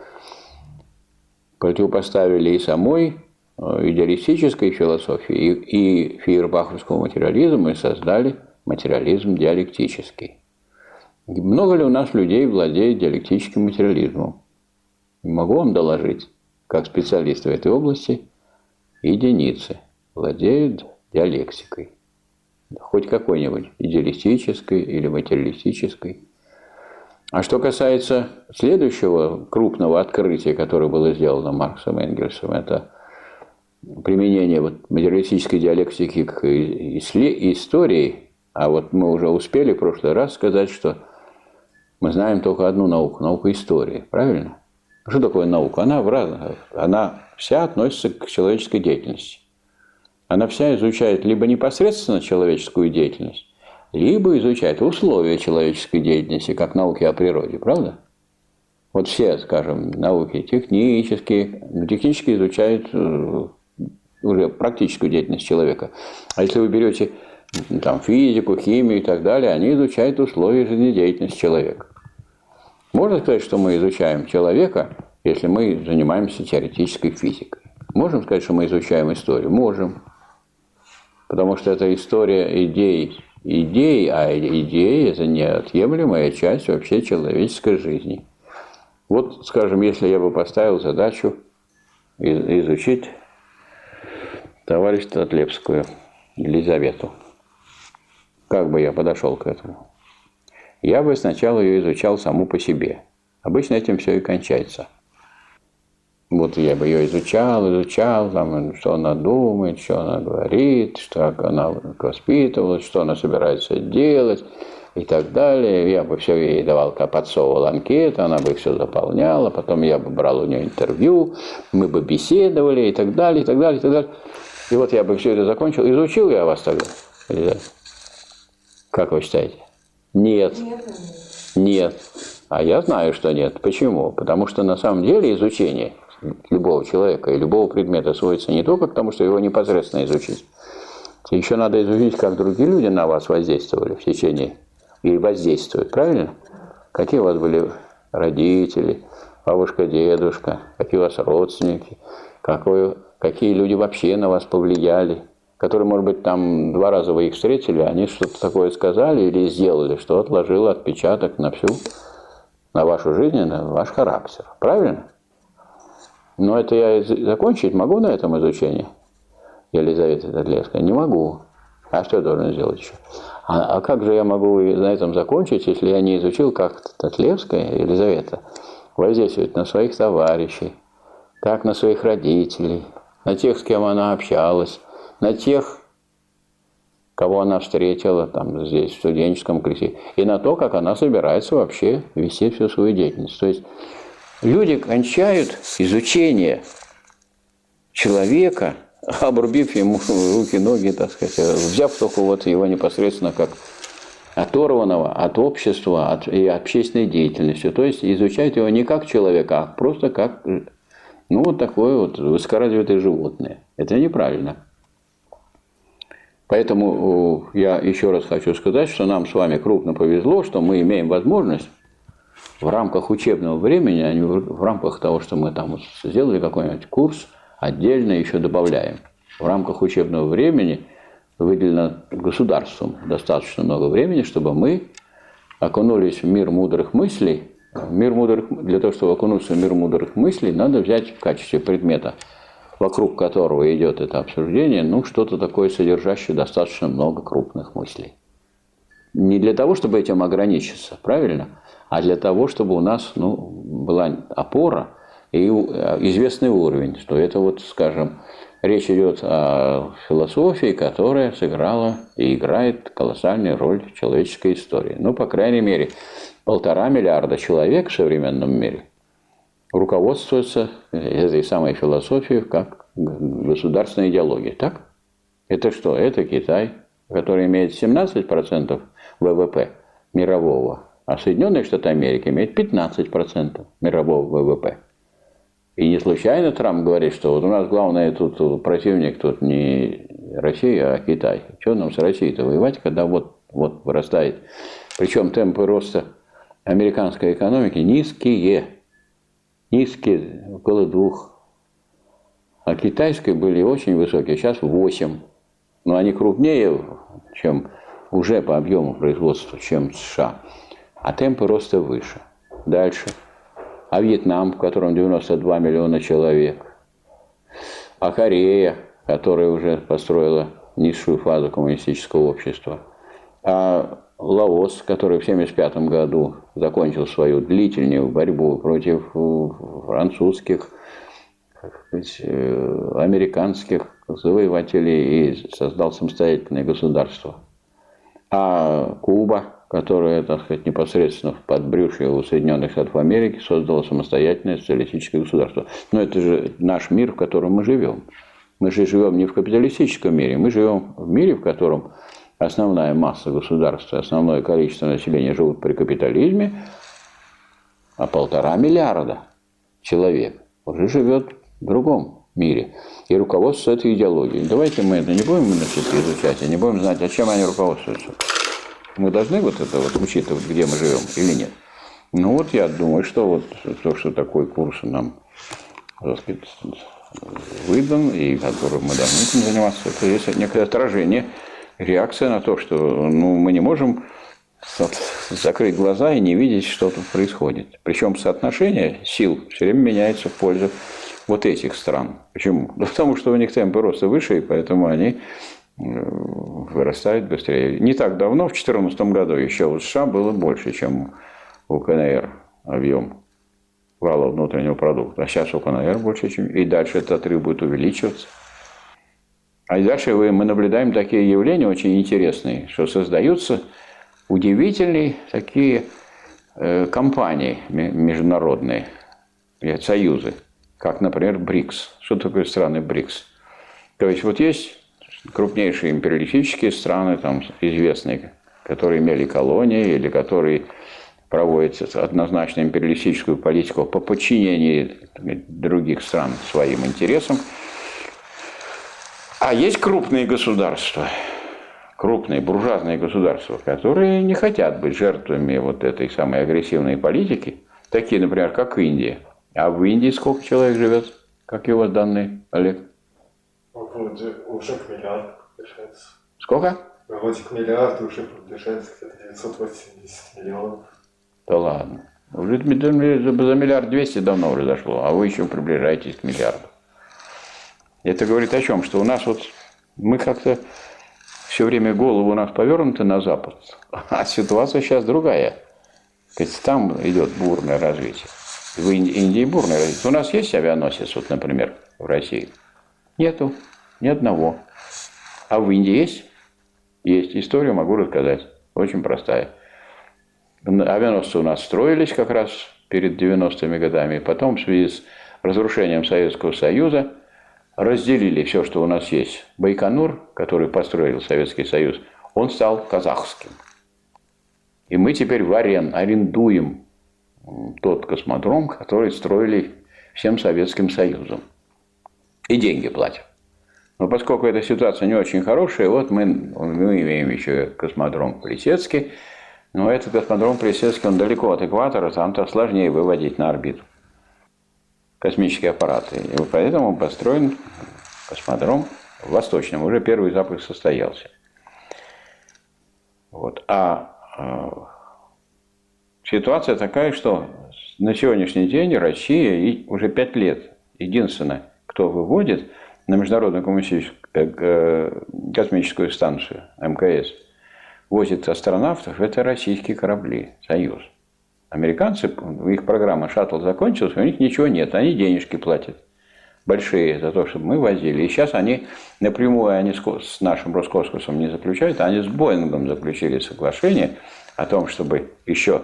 противопоставили и самой э, идеалистической философии, и, и фейербаховскому материализму, и создали материализм диалектический. Много ли у нас людей владеет диалектическим материализмом? Могу вам доложить, как специалист в этой области, единицы владеют диалектикой. Хоть какой-нибудь идеалистической или материалистической. А что касается следующего крупного открытия, которое было сделано Марксом и Энгельсом, это применение вот материалистической диалектики к истории, а вот мы уже успели в прошлый раз сказать, что мы знаем только одну науку, науку истории, правильно? Что такое наука? Она, в раз... она вся относится к человеческой деятельности. Она вся изучает либо непосредственно человеческую деятельность, либо изучает условия человеческой деятельности, как науки о природе, правда? Вот все, скажем, науки технические, технически изучают э, уже практическую деятельность человека. А если вы берете там, физику, химию и так далее, они изучают условия жизнедеятельности человека. Можно сказать, что мы изучаем человека, если мы занимаемся теоретической физикой. Можем сказать, что мы изучаем историю? Можем. Потому что это история идей идей, а идеи – это неотъемлемая часть вообще человеческой жизни. Вот, скажем, если я бы поставил задачу изучить товарищ Татлепскую, Елизавету, как бы я подошел к этому? Я бы сначала ее изучал саму по себе. Обычно этим все и кончается – вот я бы ее изучал, изучал, там, что она думает, что она говорит, что она воспитывалась, что она собирается делать и так далее. Я бы все ей давал, подсовывал анкеты, она бы все заполняла, потом я бы брал у нее интервью, мы бы беседовали и так далее, и так далее, и так далее. И вот я бы все это закончил. Изучил я вас тогда? Как вы считаете? Нет. Нет. А я знаю, что нет. Почему? Потому что на самом деле изучение – любого человека и любого предмета сводится не только к тому, что его непосредственно изучить. Еще надо изучить, как другие люди на вас воздействовали в течение или воздействуют, правильно? Какие у вас были родители, бабушка, дедушка, какие у вас родственники, какой, какие люди вообще на вас повлияли, которые, может быть, там два раза вы их встретили, они что-то такое сказали или сделали, что отложило отпечаток на всю, на вашу жизнь, на ваш характер. Правильно? Но это я закончить могу на этом изучении? Елизавета Татлевская? Не могу. А что я должен сделать еще? А, а как же я могу на этом закончить, если я не изучил, как Татлевская, Елизавета, воздействует на своих товарищей, как на своих родителей, на тех, с кем она общалась, на тех, кого она встретила там здесь, в студенческом коллективе, и на то, как она собирается вообще вести всю свою деятельность. То есть Люди кончают изучение человека, *laughs* обрубив ему руки, ноги, так сказать, взяв только вот его непосредственно как оторванного от общества от, и общественной деятельности. То есть изучают его не как человека, а просто как ну, вот такое вот высокоразвитое животное. Это неправильно. Поэтому я еще раз хочу сказать, что нам с вами крупно повезло, что мы имеем возможность в рамках учебного времени, а не в рамках того, что мы там сделали какой-нибудь курс, отдельно еще добавляем. В рамках учебного времени выделено государством достаточно много времени, чтобы мы окунулись в мир мудрых мыслей. Мир мудрых, для того, чтобы окунуться в мир мудрых мыслей, надо взять в качестве предмета, вокруг которого идет это обсуждение, ну, что-то такое, содержащее достаточно много крупных мыслей. Не для того, чтобы этим ограничиться, правильно? А для того, чтобы у нас ну, была опора и э, известный уровень, что это вот, скажем, речь идет о философии, которая сыграла и играет колоссальную роль в человеческой истории. Ну, по крайней мере, полтора миллиарда человек в современном мире руководствуются этой самой философией как государственной идеологией. Так? Это что? Это Китай, который имеет 17% ВВП мирового, а Соединенные Штаты Америки имеют 15% мирового ВВП. И не случайно Трамп говорит, что вот у нас главный тут противник тут не Россия, а Китай. Что нам с Россией-то воевать, когда вот, вот вырастает. Причем темпы роста американской экономики низкие. Низкие, около двух. А китайской были очень высокие, сейчас 8. Но они крупнее, чем уже по объему производства, чем США. А темпы роста выше. Дальше – а Вьетнам, в котором 92 миллиона человек, а Корея, которая уже построила низшую фазу коммунистического общества, а Лаос, который в 1975 году закончил свою длительную борьбу против французских, э, американских завоевателей и создал самостоятельное государство. А Куба, которая, так сказать, непосредственно в подбрюшье у Соединенных Штатов Америки создала самостоятельное социалистическое государство. Но это же наш мир, в котором мы живем. Мы же живем не в капиталистическом мире, мы живем в мире, в котором основная масса государства, основное количество населения живут при капитализме, а полтора миллиарда человек уже живет в другом мире и руководствуется этой идеологией. Давайте мы это не будем значит, изучать, и не будем знать, а чем они руководствуются. Мы должны вот это вот учитывать, где мы живем или нет. Ну вот я думаю, что вот то, что такой курс нам выдан, и которым мы должны этим заниматься, это есть некое отражение, реакция на то, что ну, мы не можем закрыть глаза и не видеть, что тут происходит. Причем соотношение сил все время меняется в пользу вот этих стран. Почему? Да потому что у них темпы роста выше, и поэтому они вырастает быстрее. Не так давно, в 2014 году, еще у США было больше, чем у КНР объем вала внутреннего продукта. А сейчас у КНР больше, чем... И дальше этот отрыв будет увеличиваться. А дальше мы наблюдаем такие явления очень интересные, что создаются удивительные такие э, компании международные, союзы, как, например, БРИКС. Что такое страны БРИКС? То есть вот есть крупнейшие империалистические страны, там, известные, которые имели колонии или которые проводят однозначно империалистическую политику по подчинению других стран своим интересам. А есть крупные государства, крупные буржуазные государства, которые не хотят быть жертвами вот этой самой агрессивной политики, такие, например, как Индия. А в Индии сколько человек живет? Как его данные, Олег? Вроде уже к миллиарду приближается. Сколько? Вроде к миллиарду уже приближается где-то 980 миллионов. Да ладно. Уже за миллиард двести давно уже дошло, а вы еще приближаетесь к миллиарду. Это говорит о чем? Что у нас вот мы как-то все время голову у нас повернуты на запад, а ситуация сейчас другая. Там идет бурное развитие. В Индии бурное развитие. У нас есть авианосец, вот, например, в России – Нету. Ни одного. А в Индии есть? Есть. Историю могу рассказать. Очень простая. Авианосцы у нас строились как раз перед 90-ми годами. Потом в связи с разрушением Советского Союза разделили все, что у нас есть. Байконур, который построил Советский Союз, он стал казахским. И мы теперь в арен, арендуем тот космодром, который строили всем Советским Союзом и деньги платят. Но поскольку эта ситуация не очень хорошая, вот мы, мы имеем еще космодром Плесецкий, но этот космодром Плесецкий, он далеко от экватора, там-то сложнее выводить на орбиту космические аппараты. И поэтому построен космодром в Восточном. Уже первый запуск состоялся. Вот. А э, ситуация такая, что на сегодняшний день Россия уже пять лет единственная кто выводит на Международную э, космическую станцию МКС, возит астронавтов, это российские корабли, Союз. Американцы, их программа «Шаттл» закончилась, у них ничего нет, они денежки платят большие за то, чтобы мы возили. И сейчас они напрямую они с нашим Роскосмосом не заключают, они с Боингом заключили соглашение о том, чтобы еще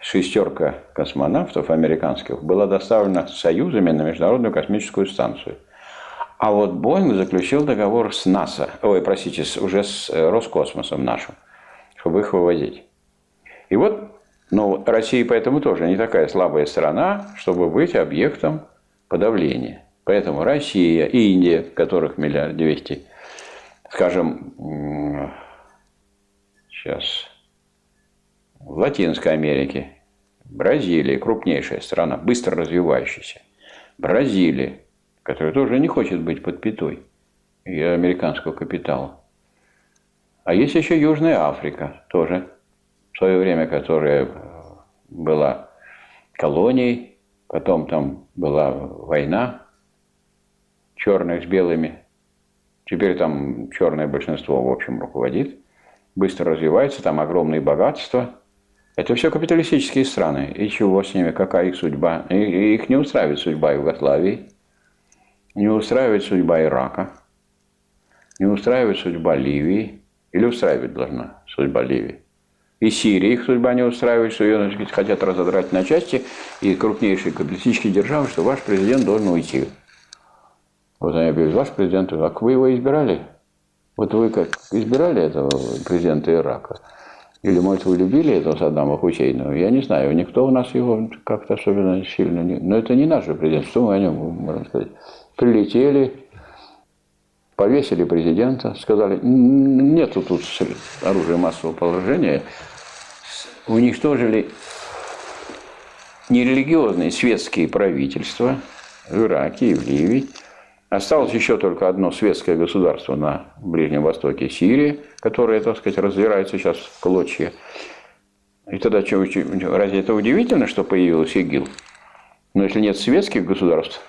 шестерка космонавтов американских была доставлена союзами на Международную космическую станцию. А вот Боинг заключил договор с НАСА, ой, простите, уже с э, Роскосмосом нашим, чтобы их вывозить. И вот, ну, Россия поэтому тоже не такая слабая страна, чтобы быть объектом подавления. Поэтому Россия, Индия, которых миллиард двести, скажем, сейчас, в Латинской Америке, Бразилия, крупнейшая страна, быстро развивающаяся. Бразилия, которая тоже не хочет быть под пятой и американского капитала. А есть еще Южная Африка, тоже в свое время, которая была колонией, потом там была война черных с белыми. Теперь там черное большинство, в общем, руководит. Быстро развивается, там огромные богатства. Это все капиталистические страны. И чего с ними, какая их судьба? И их не устраивает судьба Югославии, не устраивает судьба Ирака, не устраивает судьба Ливии. Или устраивать должна судьба Ливии. И Сирия их судьба не устраивает, что ее сказать, хотят разодрать на части, и крупнейшие капиталистические державы, что ваш президент должен уйти. Вот они говорят, ваш президент, а вы его избирали? Вот вы как избирали этого президента Ирака? Или, может, вы любили этого Саддама Хусейна? Я не знаю, никто у нас его как-то особенно сильно не... Но это не наш президент, что мы о нем можем сказать? Прилетели, повесили президента, сказали, нету тут оружия массового положения, уничтожили нерелигиозные светские правительства в Ираке и в Ливии, Осталось еще только одно светское государство на Ближнем Востоке, Сирия, которое, так сказать, разбирается сейчас в клочья. И тогда что, разве это удивительно, что появилась ИГИЛ? Но если нет светских государств,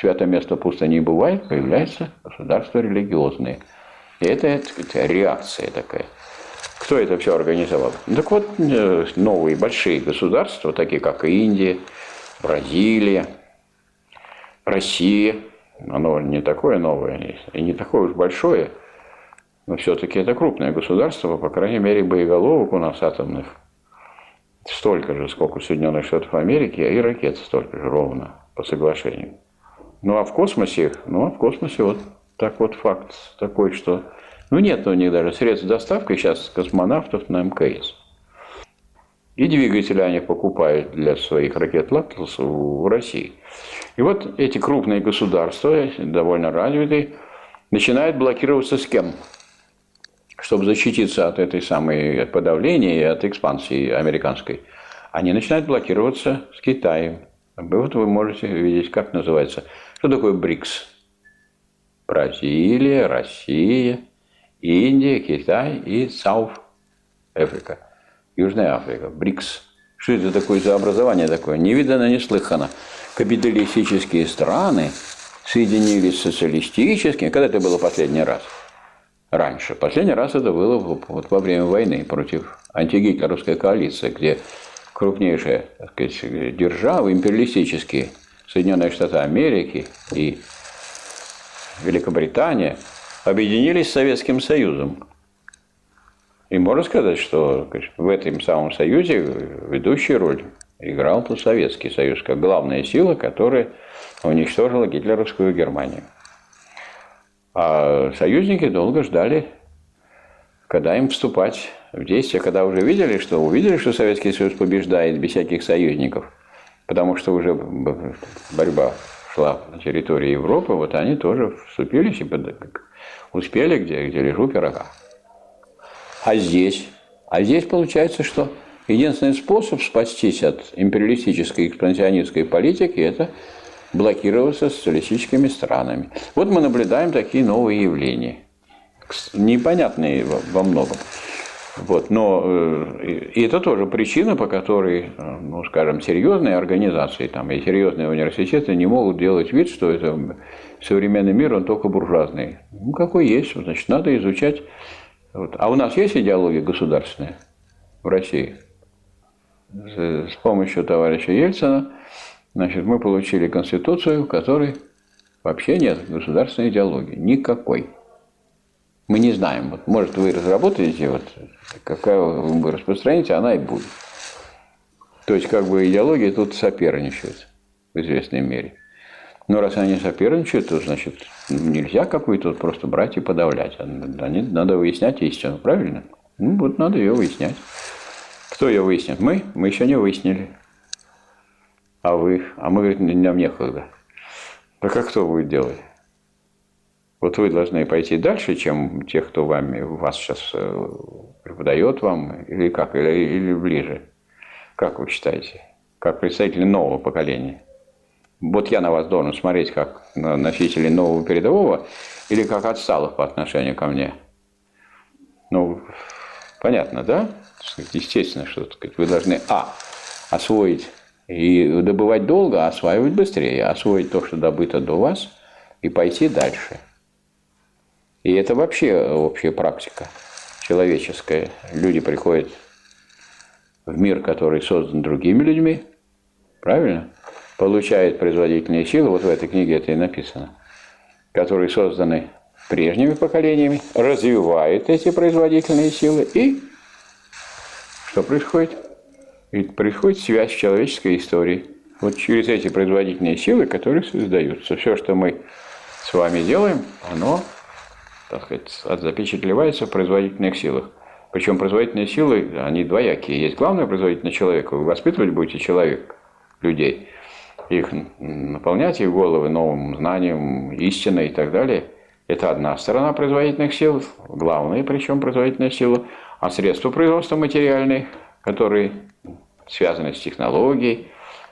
свято место пусто не бывает, появляются государства религиозные. И это, сказать, реакция такая. Кто это все организовал? Так вот, э, новые большие государства, такие как Индия, Бразилия, Россия – оно не такое новое и не такое уж большое, но все-таки это крупное государство, по крайней мере, боеголовок у нас атомных столько же, сколько у Соединенных Штатов Америки, и ракет столько же ровно по соглашению. Ну а в космосе, ну а в космосе вот так вот факт такой, что ну нет у них даже средств доставки сейчас космонавтов на МКС. И двигатели они покупают для своих ракет «Латлас» в России. И вот эти крупные государства, довольно развитые, начинают блокироваться с кем? Чтобы защититься от этой самой подавления и от экспансии американской. Они начинают блокироваться с Китаем. Вот вы можете видеть, как называется. Что такое БРИКС? Бразилия, Россия, Индия, Китай и Сауф Африка. Южная Африка, БРИКС. Что это такое за образование такое? Не видано, не слыхано. Капиталистические страны соединились с социалистическими. Когда это было последний раз? Раньше. Последний раз это было вот во время войны против антигитлеровской коалиции, где крупнейшие так сказать, державы, империалистические, Соединенные Штаты Америки и Великобритания, объединились с Советским Союзом. И можно сказать, что в этом самом союзе ведущую роль играл Советский Союз, как главная сила, которая уничтожила гитлеровскую Германию. А союзники долго ждали, когда им вступать в действие, когда уже видели, что увидели, что Советский Союз побеждает без всяких союзников, потому что уже борьба шла на территории Европы, вот они тоже вступились и успели, где, где лежу пирога. А здесь? А здесь получается, что единственный способ спастись от империалистической экспансионистской политики – это блокироваться социалистическими странами. Вот мы наблюдаем такие новые явления, непонятные во многом. Вот, но э, и это тоже причина, по которой, э, ну, скажем, серьезные организации там, и серьезные университеты не могут делать вид, что это современный мир, он только буржуазный. Ну, какой есть, значит, надо изучать вот. А у нас есть идеология государственная в России? С помощью товарища Ельцина значит, мы получили конституцию, в которой вообще нет государственной идеологии. Никакой. Мы не знаем. Вот, может, вы разработаете, вот, какая вы распространите, она и будет. То есть, как бы идеология тут соперничает в известной мере. Но раз они соперничают, то значит нельзя какую-то просто брать и подавлять. Они, надо выяснять истину, правильно? Ну вот надо ее выяснять. Кто ее выяснит? Мы? Мы еще не выяснили. А вы? А мы, говорит, нам некогда. Так а кто будет делать? Вот вы должны пойти дальше, чем те, кто вами, вас сейчас э, преподает вам, или как, или, или ближе. Как вы считаете? Как представители нового поколения? Вот я на вас должен смотреть как на носителей нового передового или как отсталых по отношению ко мне? Ну, понятно, да? Естественно, что вы должны, а, освоить и добывать долго, а осваивать быстрее, освоить то, что добыто до вас, и пойти дальше. И это вообще общая практика человеческая. Люди приходят в мир, который создан другими людьми, правильно? Получают производительные силы, вот в этой книге это и написано, которые созданы прежними поколениями, развивают эти производительные силы и что происходит? И происходит связь человеческой истории. Вот через эти производительные силы, которые создаются. Все, что мы с вами делаем, оно, так сказать, запечатлевается в производительных силах. Причем производительные силы, они двоякие. Есть главное производительное человека. Вы воспитывать будете человек, людей. Их наполнять их головы новым знанием, истиной и так далее. Это одна сторона производительных сил, главная причем производительная сила. А средства производства материальные, которые связаны с технологией,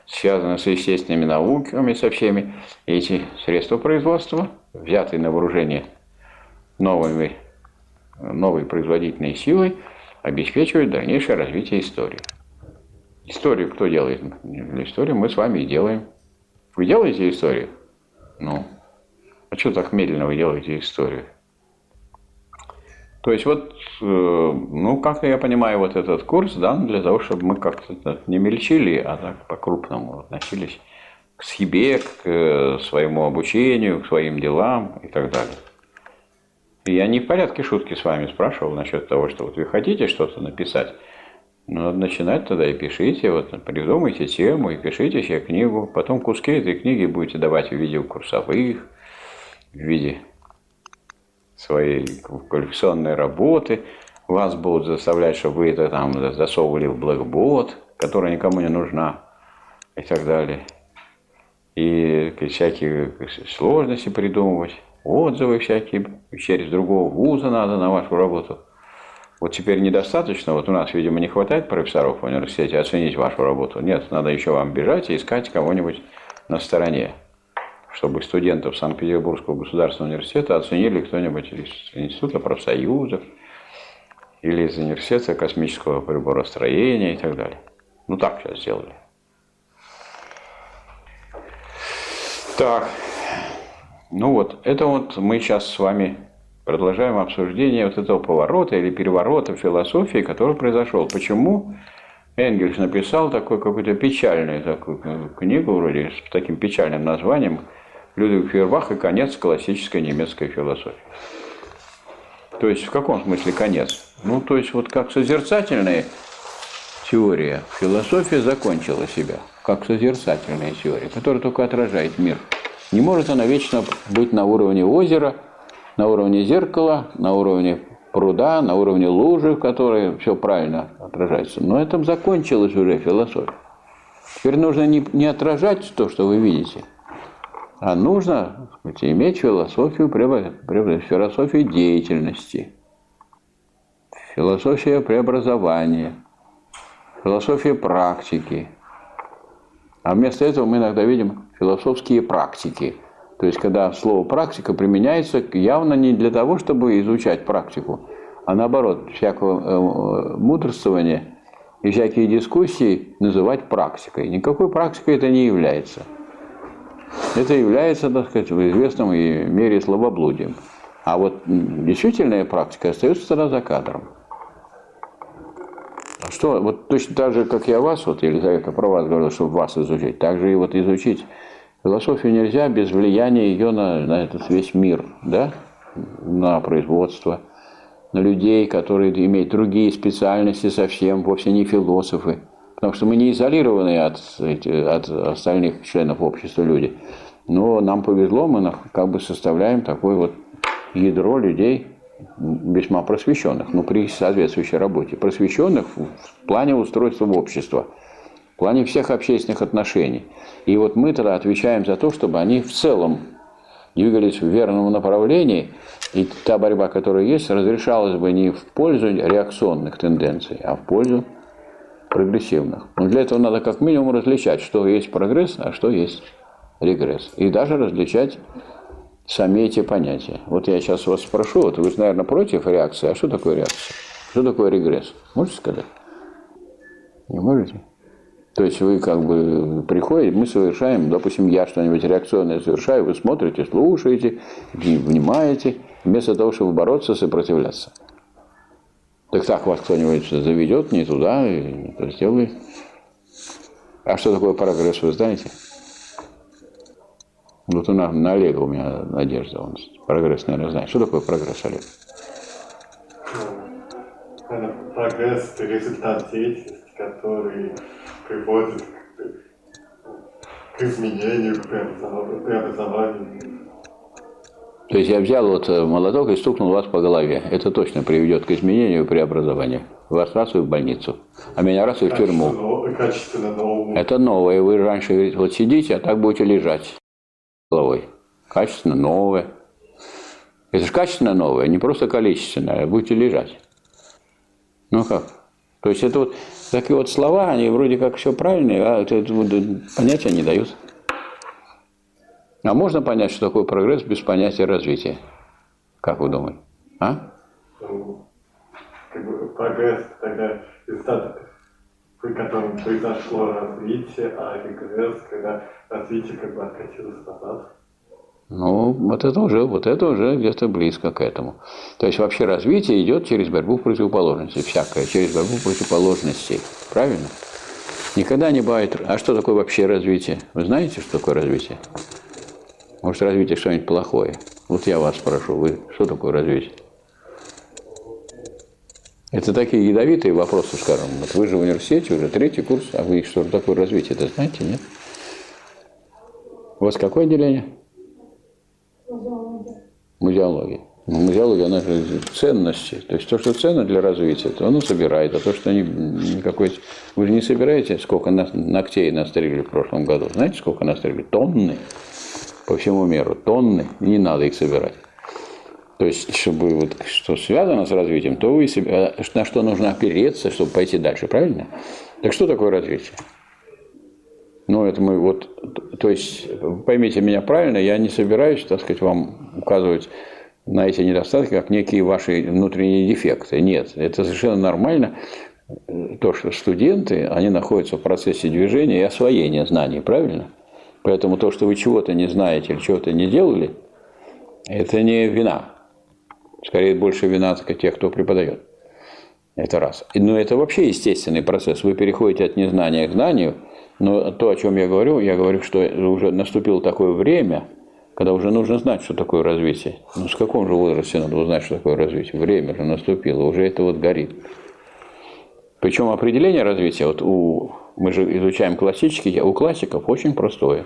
связаны с естественными науками, со всеми. Эти средства производства, взятые на вооружение новыми, новой производительной силой, обеспечивают дальнейшее развитие истории. Историю кто делает? Историю мы с вами и делаем. Вы делаете историю? Ну, а что так медленно вы делаете историю? То есть вот, э, ну, как-то я понимаю, вот этот курс дан для того, чтобы мы как-то не мельчили, а так по-крупному относились к себе, к э, своему обучению, к своим делам и так далее. И я не в порядке шутки с вами спрашивал насчет того, что вот вы хотите что-то написать, ну, надо начинать тогда и пишите, вот придумайте тему и пишите себе книгу. Потом куски этой книги будете давать в виде курсовых, в виде своей квалификационной работы, вас будут заставлять, чтобы вы это там засовывали в блэкбот, которая никому не нужна, и так далее. И всякие сложности придумывать, отзывы всякие, через другого вуза надо на вашу работу. Вот теперь недостаточно, вот у нас, видимо, не хватает профессоров в университете оценить вашу работу. Нет, надо еще вам бежать и искать кого-нибудь на стороне чтобы студентов Санкт-Петербургского государственного университета оценили кто-нибудь из Института профсоюзов или из Университета космического приборостроения и так далее. Ну так сейчас сделали. Так, ну вот, это вот мы сейчас с вами продолжаем обсуждение вот этого поворота или переворота в философии, который произошел. Почему Энгельс написал такой какую-то печальную такую книгу, вроде с таким печальным названием Людвиг Фейербах и конец классической немецкой философии. То есть в каком смысле конец? Ну, то есть вот как созерцательная теория, философия закончила себя, как созерцательная теория, которая только отражает мир. Не может она вечно быть на уровне озера, на уровне зеркала, на уровне пруда, на уровне лужи, в которой все правильно отражается. Но это закончилась уже философия. Теперь нужно не, не отражать то, что вы видите – а нужно сказать, иметь философию, философию деятельности, философия преобразования, философия практики. А вместо этого мы иногда видим философские практики. То есть, когда слово «практика» применяется явно не для того, чтобы изучать практику, а наоборот, всякого э, мудрствования и всякие дискуссии называть практикой. Никакой практикой это не является – это является, так сказать, в известном мере слабоблудием. А вот действительная практика остается тогда за кадром. А что, вот точно так же, как я вас, вот Елизавета про вас говорила, чтобы вас изучить, так же и вот изучить философию нельзя без влияния ее на, на этот весь мир, да, на производство, на людей, которые имеют другие специальности совсем, вовсе не философы. Потому что мы не изолированные от, от остальных членов общества люди. Но нам повезло, мы как бы составляем такое вот ядро людей весьма просвещенных, но при соответствующей работе. Просвещенных в плане устройства общества. В плане всех общественных отношений. И вот мы тогда отвечаем за то, чтобы они в целом двигались в верном направлении, и та борьба, которая есть, разрешалась бы не в пользу реакционных тенденций, а в пользу прогрессивных. Но для этого надо как минимум различать, что есть прогресс, а что есть регресс. И даже различать сами эти понятия. Вот я сейчас вас спрошу, вот вы наверное, против реакции, а что такое реакция? Что такое регресс? Можете сказать? Не можете? То есть вы как бы приходите, мы совершаем, допустим, я что-нибудь реакционное совершаю, вы смотрите, слушаете, внимаете, вместо того, чтобы бороться, сопротивляться. Так так вас кто-нибудь заведет не туда, и то сделает. А что такое прогресс, вы знаете? Вот у нас на Олега у меня надежда, он прогресс, наверное, знает. Что такое прогресс, Олег? Это прогресс – это результат деятельности, который приводит к, к изменению, к преобразованию. То есть я взял вот э, молоток и стукнул вас по голове. Это точно приведет к изменению и преобразованию. Вас раз и в больницу, а меня раз и в тюрьму. Качественно, качественно новому. Это новое. Вы раньше говорите, вот сидите, а так будете лежать головой. Качественно новое. Это же качественно новое, не просто количественное, а будете лежать. Ну как? То есть это вот такие вот слова, они вроде как все правильные, а понятия не дают. А можно понять, что такое прогресс без понятия развития? Как вы думаете? А? Ну, как бы прогресс – тогда результат, при котором произошло развитие, а регресс, когда развитие как бы откатилось назад. Ну, вот это уже, вот это уже где-то близко к этому. То есть вообще развитие идет через борьбу противоположностей, всякое, через борьбу противоположностей. Правильно? Никогда не бывает. А что такое вообще развитие? Вы знаете, что такое развитие? Может, развитие что-нибудь плохое? Вот я вас спрошу, вы что такое развитие? Это такие ядовитые вопросы, скажем. Вот вы же в университете, уже третий курс, а вы что такое развитие, это знаете, нет? У вас какое отделение? Музеология. Ну, Музеология, она же ценности. То есть то, что ценно для развития, то оно собирает. А то, что не, никакой... Вы же не собираете, сколько ногтей настригли в прошлом году. Знаете, сколько настригли? Тонны по всему миру. Тонны. Не надо их собирать. То есть, чтобы вот что связано с развитием, то вы себе, а на что нужно опереться, чтобы пойти дальше, правильно? Так что такое развитие? Ну, это мы вот, то есть, поймите меня правильно, я не собираюсь, так сказать, вам указывать на эти недостатки, как некие ваши внутренние дефекты. Нет, это совершенно нормально. То, что студенты, они находятся в процессе движения и освоения знаний, правильно? Поэтому то, что вы чего-то не знаете или чего-то не делали, это не вина. Скорее, больше вина так, тех, кто преподает. Это раз. Но это вообще естественный процесс. Вы переходите от незнания к знанию, но то, о чем я говорю, я говорю, что уже наступило такое время, когда уже нужно знать, что такое развитие. Ну, с каком же возрасте надо узнать, что такое развитие? Время же наступило, уже это вот горит. Причем определение развития, вот у, мы же изучаем классические, у классиков очень простое.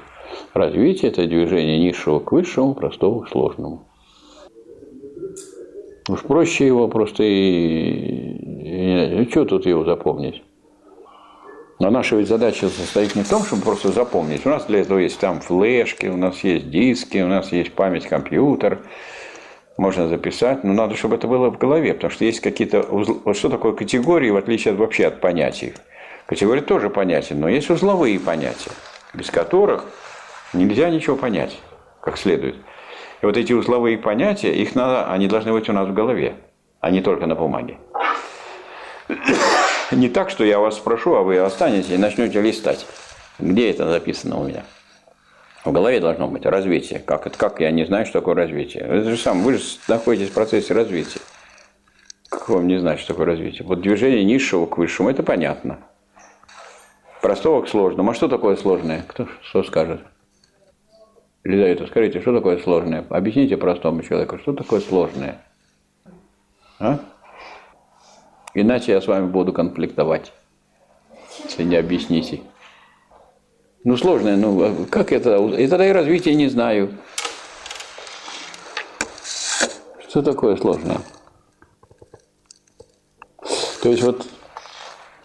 Развитие – это движение низшего к высшему, простого к сложному. Уж проще его просто и... и ну, что тут его запомнить? Но наша ведь задача состоит не в том, чтобы просто запомнить. У нас для этого есть там флешки, у нас есть диски, у нас есть память компьютер. Можно записать, но надо, чтобы это было в голове, потому что есть какие-то... Вот что такое категории, в отличие от, вообще от понятий? Категории тоже понятия, но есть узловые понятия, без которых нельзя ничего понять, как следует. И вот эти узловые понятия, их надо, они должны быть у нас в голове, а не только на бумаге. Не так, что я вас спрошу, а вы останетесь и начнете листать. Где это записано у меня? В голове должно быть развитие. Как это? Как я не знаю, что такое развитие? Это же сам, вы же находитесь в процессе развития. Как вам не знать, что такое развитие? Вот движение низшего к высшему, это понятно. Простого к сложному. А что такое сложное? Кто что скажет? Елизавета, скажите, что такое сложное? Объясните простому человеку, что такое сложное? А? Иначе я с вами буду конфликтовать, если не объясните. Ну, сложное, ну, а как это? И тогда и развития не знаю. Что такое сложное? То есть вот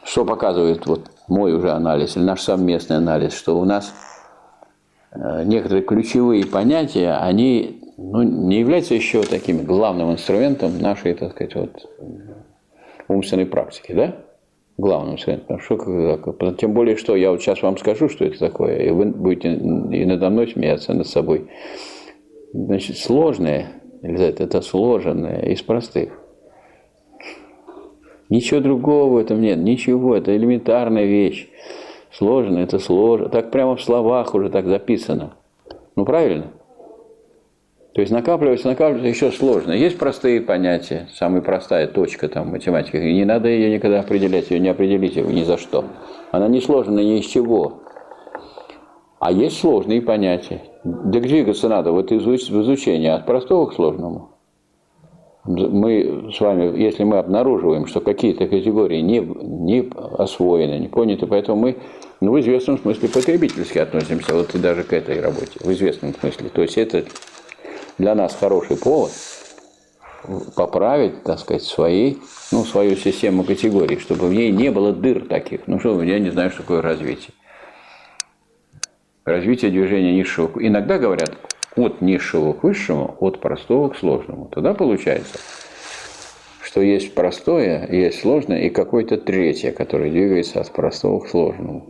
что показывает вот мой уже анализ, или наш совместный анализ, что у нас э, некоторые ключевые понятия, они ну, не являются еще таким главным инструментом нашей, так сказать, вот, умственной практики, да? Главным. Что, тем более, что я вот сейчас вам скажу, что это такое, и вы будете и надо мной смеяться, над собой. Значит, сложное, это сложенное из простых. Ничего другого в этом нет, ничего, это элементарная вещь. Сложно, это сложно. Так прямо в словах уже так записано. Ну правильно? То есть накапливается, накапливается еще сложно. Есть простые понятия, самая простая точка там математики. И не надо ее никогда определять, ее не определите ни за что. Она не сложена ни из чего. А есть сложные понятия. Да двигаться надо вот из изучения от простого к сложному мы с вами, если мы обнаруживаем, что какие-то категории не, не освоены, не поняты, поэтому мы ну, в известном смысле потребительски относимся вот и даже к этой работе, в известном смысле. То есть это для нас хороший повод поправить, так сказать, свои, ну, свою систему категорий, чтобы в ней не было дыр таких. Ну что, я не знаю, что такое развитие. Развитие движения низшего. Иногда говорят, от низшего к высшему, от простого к сложному. Тогда получается, что есть простое, есть сложное и какое-то третье, которое двигается от простого к сложному.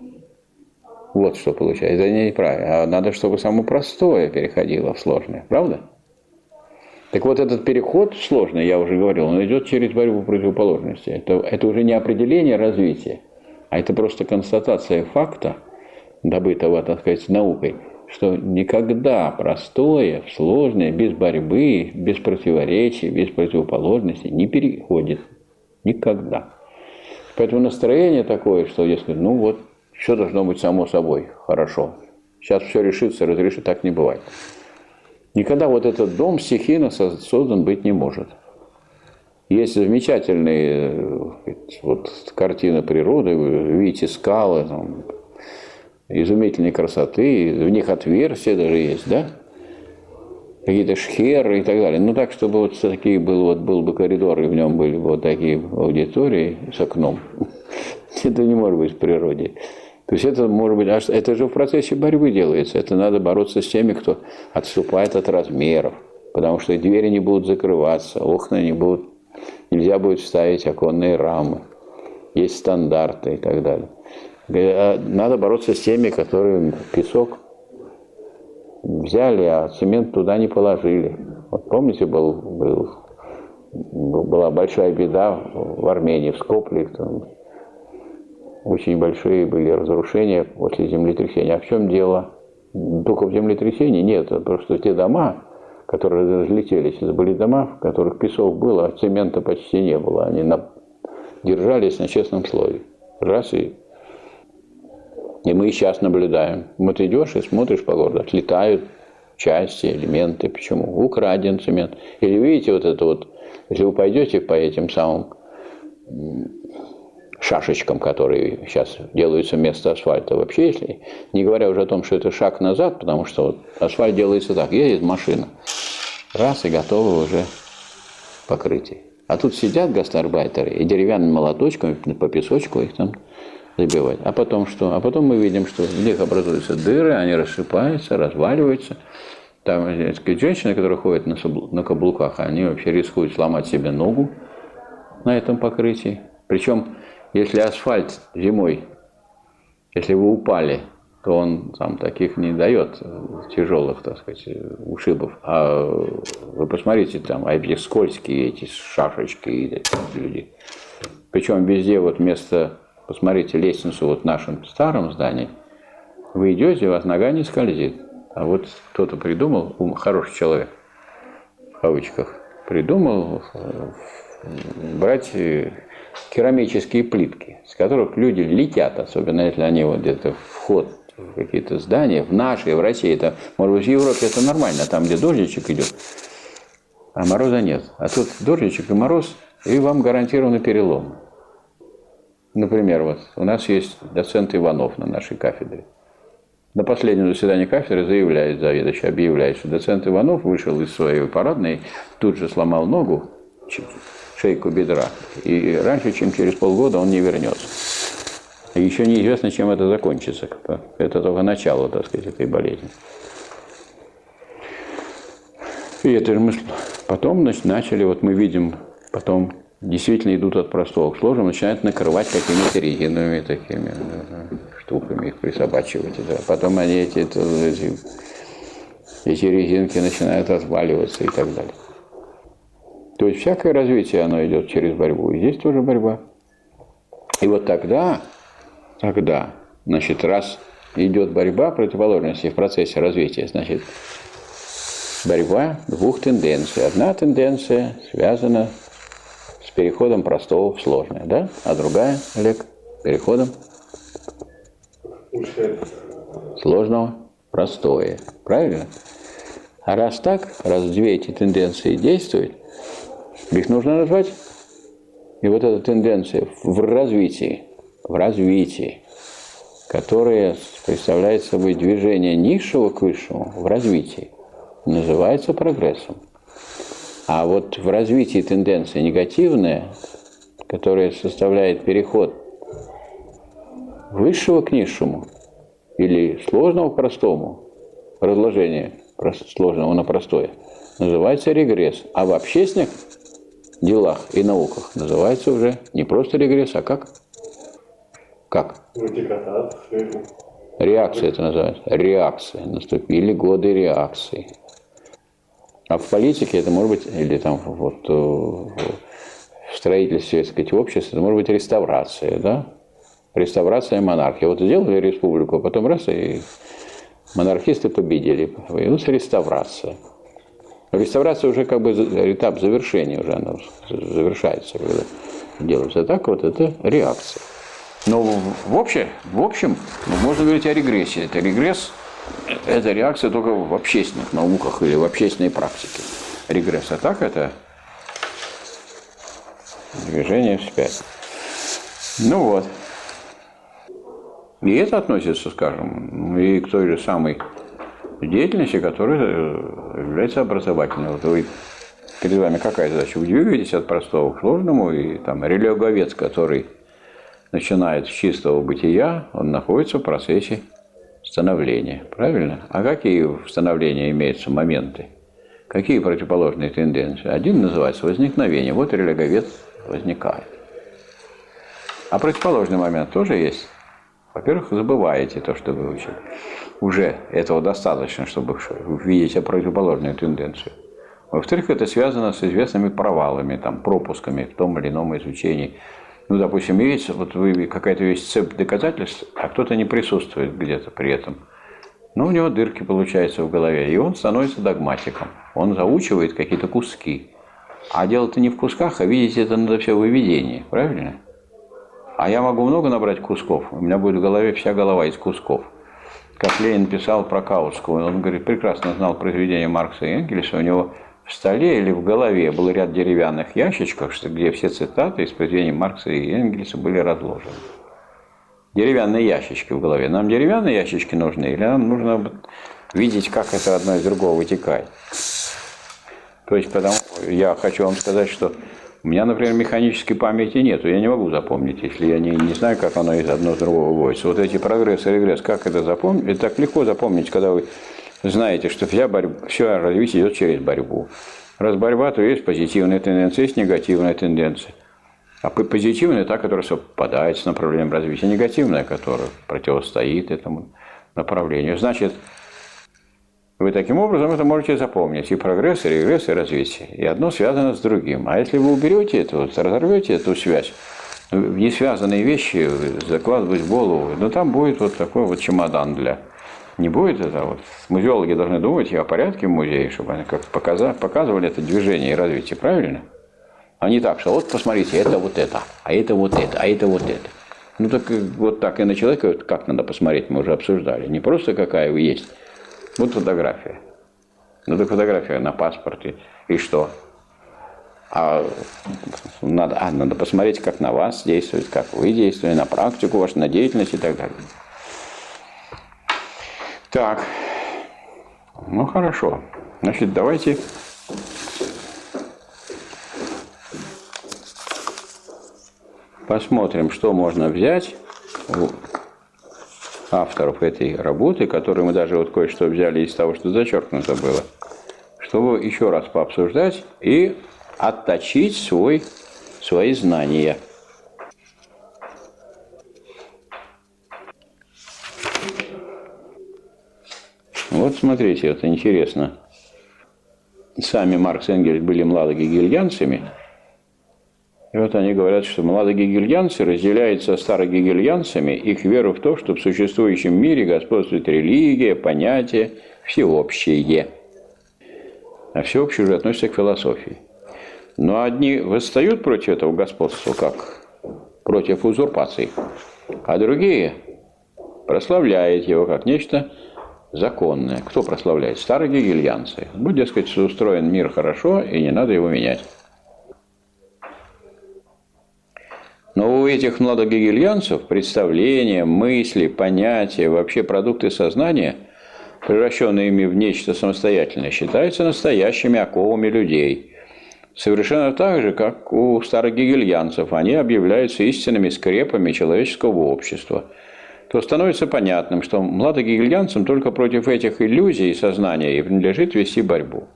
Вот что получается. Это неправильно. А надо, чтобы само простое переходило в сложное. Правда? Так вот, этот переход сложный, я уже говорил, он идет через борьбу противоположностей. Это, это уже не определение развития, а это просто констатация факта, добытого, так сказать, наукой, что никогда простое, сложное, без борьбы, без противоречий, без противоположностей не переходит. Никогда. Поэтому настроение такое, что если, ну вот, все должно быть само собой, хорошо. Сейчас все решится, разрешит, так не бывает. Никогда вот этот дом стихийно создан быть не может. Есть замечательные э, вот, картины природы, видите скалы, там, изумительной красоты, в них отверстия даже есть, да? Какие-то шхеры и так далее. Ну так, чтобы вот такие был, вот был бы коридор, и в нем были бы вот такие аудитории с окном. *laughs* Это не может быть в природе. То есть это может быть, это же в процессе борьбы делается. Это надо бороться с теми, кто отступает от размеров. Потому что двери не будут закрываться, окна не будут, нельзя будет ставить оконные рамы. Есть стандарты и так далее. А надо бороться с теми, которые песок взяли, а цемент туда не положили. Вот помните, был, был, была большая беда в Армении, в Скопле, там очень большие были разрушения после землетрясения. А в чем дело? Только в землетрясении нет, а просто те дома, которые разлетелись, это были дома, в которых песок был, а цемента почти не было. Они на... держались на честном слое. Раз и и мы сейчас наблюдаем. Вот идешь и смотришь по городу, отлетают части, элементы. Почему? Украден цемент. Или видите вот это вот, если вы пойдете по этим самым шашечкам, которые сейчас делаются вместо асфальта. Вообще, если, не говоря уже о том, что это шаг назад, потому что вот асфальт делается так, едет машина, раз и готово уже покрытие. А тут сидят гастарбайтеры и деревянными молоточками по песочку их там забивать. А потом что? А потом мы видим, что в них образуются дыры, они рассыпаются, разваливаются. Там сказать, женщины, которые ходят на, на каблуках, они вообще рискуют сломать себе ногу на этом покрытии. Причем, если асфальт зимой, если вы упали, то он там таких не дает тяжелых, так сказать, ушибов. А вы посмотрите, там, а скользкие эти шашечки эти люди. Причем везде вот вместо посмотрите лестницу вот в нашем старом здании, вы идете, у вас нога не скользит. А вот кто-то придумал, хороший человек, в кавычках, придумал э, брать э, керамические плитки, с которых люди летят, особенно если они вот где-то вход в какие-то здания, в нашей, в России, это, может быть, в Европе это нормально, там, где дождичек идет, а мороза нет. А тут дождичек и мороз, и вам гарантированы переломы. Например, вот у нас есть доцент Иванов на нашей кафедре. На последнем заседании кафедры заявляет заведующий, объявляет, что доцент Иванов вышел из своей парадной, тут же сломал ногу, шейку бедра, и раньше, чем через полгода он не вернется. Еще неизвестно, чем это закончится. Это только начало, так сказать, этой болезни. И это же мы потом значит, начали, вот мы видим, потом действительно идут от простого к сложному, начинают накрывать какими-то резиновыми такими штуками, их присобачивать. Да. Потом они эти, эти, эти резинки начинают разваливаться и так далее. То есть всякое развитие, оно идет через борьбу. И здесь тоже борьба. И вот тогда, тогда, значит, раз идет борьба противоположности в процессе развития, значит, борьба двух тенденций. Одна тенденция связана с переходом простого в сложное, да? А другая, Олег, переходом сложного в простое. Правильно? А раз так, раз две эти тенденции действуют, их нужно назвать. И вот эта тенденция в развитии, в развитии, которая представляет собой движение низшего к высшему в развитии, называется прогрессом. А вот в развитии тенденция негативная, которая составляет переход высшего к низшему или сложного к простому, разложение сложного на простое, называется регресс. А в общественных делах и науках называется уже не просто регресс, а как? Как? Реакция это называется. Реакция. Наступили годы реакции. А в политике это может быть, или там вот э, в строительстве, так сказать, общества, это может быть реставрация, да? Реставрация монархии. Вот сделали республику, а потом раз, и монархисты победили. Появилась реставрация. Реставрация уже как бы этап завершения, уже она завершается, когда делается так, вот это реакция. Но в, общем, в общем, можно говорить о регрессии. Это регресс, это реакция только в общественных науках или в общественной практике. Регресс. А так это движение вспять. Ну вот. И это относится, скажем, и к той же самой деятельности, которая э, является образовательной. Вот вы, перед вами какая задача? Вы двигаетесь от простого к сложному, и там религовец, который начинает с чистого бытия, он находится в процессе становления. Правильно? А какие в становлении имеются моменты? Какие противоположные тенденции? Один называется возникновение. Вот религовец возникает. А противоположный момент тоже есть. Во-первых, забываете то, что вы учили. Уже этого достаточно, чтобы увидеть противоположную тенденцию. Во-вторых, это связано с известными провалами, там, пропусками в том или ином изучении. Ну, допустим, есть вот вы какая-то есть цепь доказательств, а кто-то не присутствует где-то при этом. Ну, у него дырки получаются в голове, и он становится догматиком. Он заучивает какие-то куски. А дело-то не в кусках, а видеть это надо все выведение, правильно? А я могу много набрать кусков. У меня будет в голове вся голова из кусков. Как Ленин писал про Каутского, он говорит, прекрасно знал произведения Маркса и Энгельса, у него в столе или в голове был ряд деревянных ящичков, где все цитаты из произведений Маркса и Энгельса были разложены. Деревянные ящички в голове. Нам деревянные ящички нужны, или нам нужно видеть, как это одно из другого вытекает. То есть, потому я хочу вам сказать, что у меня, например, механической памяти нет, я не могу запомнить, если я не, не знаю, как оно из одного с другого выводится. Вот эти прогресс и регресс, как это запомнить? Это так легко запомнить, когда вы знаете, что вся борьба, все развитие идет через борьбу. Раз борьба, то есть позитивная тенденция, есть негативная тенденция. А позитивная – та, которая совпадает с направлением развития, негативная, которая противостоит этому направлению. Значит, вы таким образом это можете запомнить. И прогресс, и регресс, и развитие. И одно связано с другим. А если вы уберете это, разорвете эту связь, в ну, несвязанные вещи закладывать в голову, ну там будет вот такой вот чемодан для... Не будет это вот. Музеологи должны думать и о порядке в музее, чтобы они как показывали это движение и развитие, правильно? А не так, что вот посмотрите, это вот это, а это вот это, а это вот это. Ну так вот так и на человека как надо посмотреть, мы уже обсуждали. Не просто какая вы есть, вот фотография. Ну так фотография на паспорте. И что? А надо, а надо посмотреть, как на вас действует, как вы действуете, на практику вашу, на деятельность и так далее. Так, ну хорошо. Значит, давайте посмотрим, что можно взять авторов этой работы, которые мы даже вот кое-что взяли из того, что зачеркнуто было, чтобы еще раз пообсуждать и отточить свой, свои знания. Вот смотрите, это интересно. Сами Маркс и Энгельс были младогегельянцами. И вот они говорят, что младогегельянцы разделяются старогегельянцами их веру в то, что в существующем мире господствует религия, понятие, всеобщее. А всеобщее уже относится к философии. Но одни восстают против этого господства, как против узурпации, а другие прославляют его как нечто законное. Кто прославляет? Старые гегельянцы. Ну, дескать, устроен мир хорошо, и не надо его менять. Но у этих младогегельянцев представления, мысли, понятия, вообще продукты сознания, превращенные ими в нечто самостоятельное, считаются настоящими оковами людей. Совершенно так же, как у старогегельянцев, они объявляются истинными скрепами человеческого общества – то становится понятным, что младогегельянцам только против этих иллюзий сознания и принадлежит вести борьбу.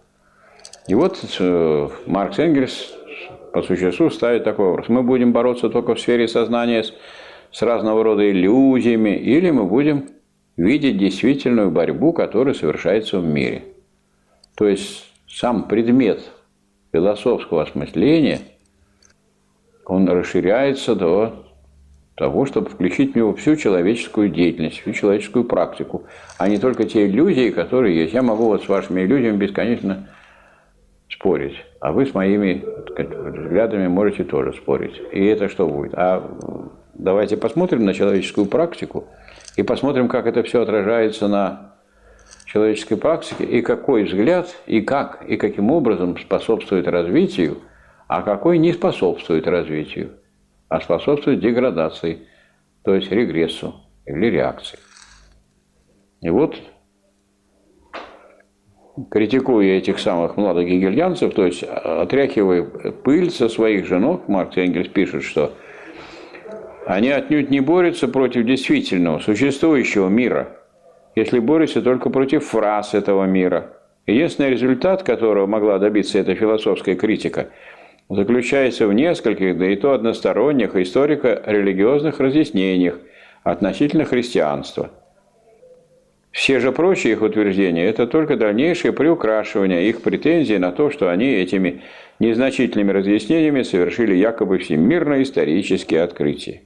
И вот э, Маркс Энгельс по существу ставит такой вопрос. Мы будем бороться только в сфере сознания с, с разного рода иллюзиями, или мы будем видеть действительную борьбу, которая совершается в мире. То есть сам предмет философского осмысления, он расширяется до того, чтобы включить в него всю человеческую деятельность, всю человеческую практику, а не только те иллюзии, которые есть. Я могу вот с вашими иллюзиями бесконечно спорить, а вы с моими взглядами можете тоже спорить. И это что будет? А давайте посмотрим на человеческую практику и посмотрим, как это все отражается на человеческой практике, и какой взгляд, и как, и каким образом способствует развитию, а какой не способствует развитию а способствует деградации, то есть регрессу или реакции. И вот, критикуя этих самых молодых гегельянцев, то есть отряхивая пыль со своих женок, Маркс Энгельс пишет, что они отнюдь не борются против действительного, существующего мира, если борются только против фраз этого мира. Единственный результат, которого могла добиться эта философская критика – заключается в нескольких, да и то односторонних историко-религиозных разъяснениях относительно христианства. Все же прочие их утверждения – это только дальнейшее приукрашивание их претензий на то, что они этими незначительными разъяснениями совершили якобы всемирно исторические открытия.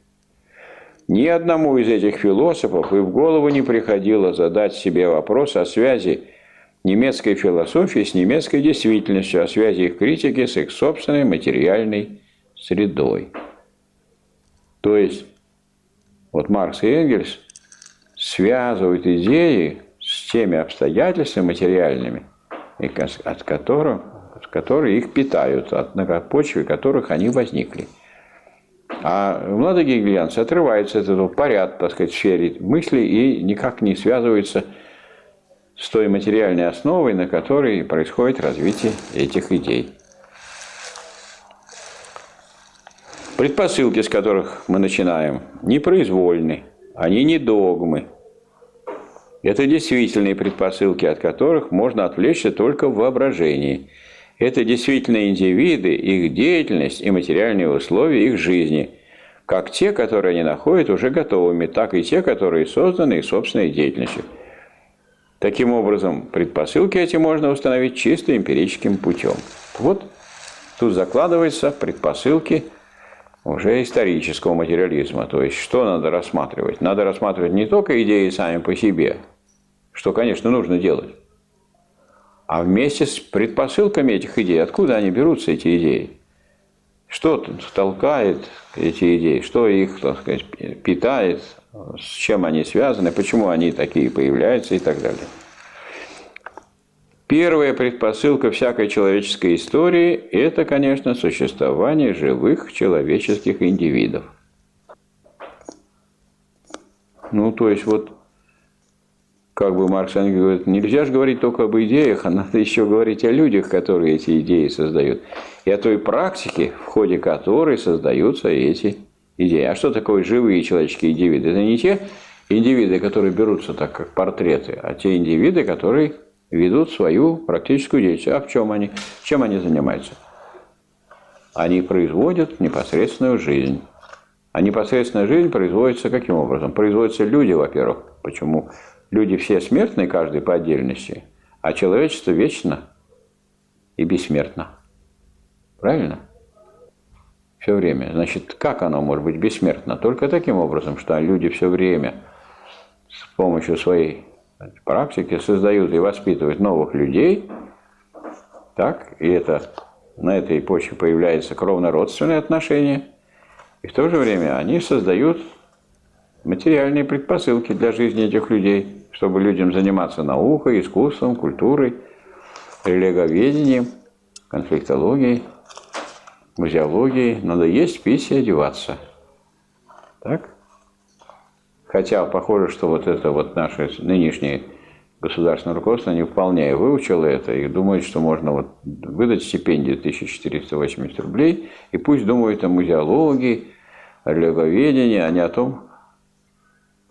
Ни одному из этих философов и в голову не приходило задать себе вопрос о связи немецкой философии с немецкой действительностью, о связи их критики с их собственной материальной средой. То есть, вот Маркс и Энгельс связывают идеи с теми обстоятельствами материальными, от которых, от которые их питают, от, на почве которых они возникли. А молодые гегельянцы отрываются от этого порядка, так сказать, сфере мысли и никак не связываются с той материальной основой, на которой происходит развитие этих идей. Предпосылки, с которых мы начинаем, не произвольны, они не догмы. Это действительные предпосылки, от которых можно отвлечься только в воображении. Это действительно индивиды, их деятельность и материальные условия их жизни, как те, которые они находят уже готовыми, так и те, которые созданы их собственной деятельностью – Таким образом, предпосылки эти можно установить чисто эмпирическим путем. Вот тут закладываются предпосылки уже исторического материализма. То есть, что надо рассматривать? Надо рассматривать не только идеи сами по себе, что, конечно, нужно делать, а вместе с предпосылками этих идей, откуда они берутся, эти идеи. Что толкает эти идеи, что их, так сказать, питает, с чем они связаны, почему они такие появляются и так далее. Первая предпосылка всякой человеческой истории – это, конечно, существование живых человеческих индивидов. Ну, то есть, вот, как бы Маркс говорит, нельзя же говорить только об идеях, а надо еще говорить о людях, которые эти идеи создают, и о той практике, в ходе которой создаются эти идея. А что такое живые человеческие индивиды? Это не те индивиды, которые берутся так, как портреты, а те индивиды, которые ведут свою практическую деятельность. А в чем они? Чем они занимаются? Они производят непосредственную жизнь. А непосредственная жизнь производится каким образом? Производятся люди, во-первых. Почему? Люди все смертны, каждый по отдельности, а человечество вечно и бессмертно. Правильно? Все время. Значит, как оно может быть бессмертно? Только таким образом, что люди все время с помощью своей практики создают и воспитывают новых людей, так, и это на этой почве появляются кровно-родственные отношения, и в то же время они создают материальные предпосылки для жизни этих людей, чтобы людям заниматься наукой, искусством, культурой, религоведением, конфликтологией, музеологией. Надо есть, пить и одеваться. Так? Хотя похоже, что вот это вот наше нынешнее государственное руководство не вполне выучило это и думает, что можно вот выдать стипендию 1480 рублей, и пусть думают о музеологии, о религоведении, а не о том,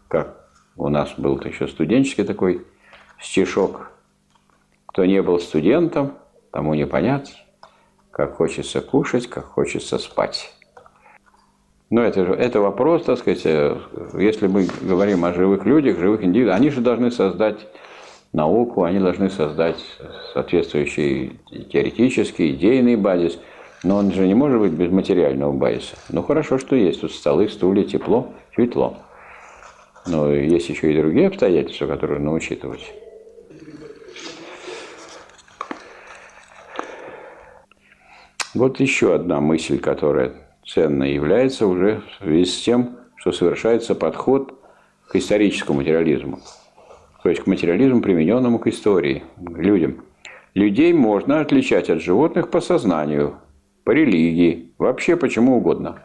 как у нас был еще студенческий такой стишок. Кто не был студентом, тому не понять, как хочется кушать, как хочется спать. Но это, же, это вопрос, так сказать, э, если мы говорим о живых людях, живых индивидуумах, они же должны создать науку, они должны создать соответствующий теоретический, идейный базис, но он же не может быть без материального базиса. Ну хорошо, что есть тут столы, стулья, тепло, светло. Но есть еще и другие обстоятельства, которые нужно учитывать. Вот еще одна мысль, которая ценной является уже в связи с тем, что совершается подход к историческому материализму. То есть к материализму, примененному к истории, к людям. Людей можно отличать от животных по сознанию, по религии, вообще почему угодно.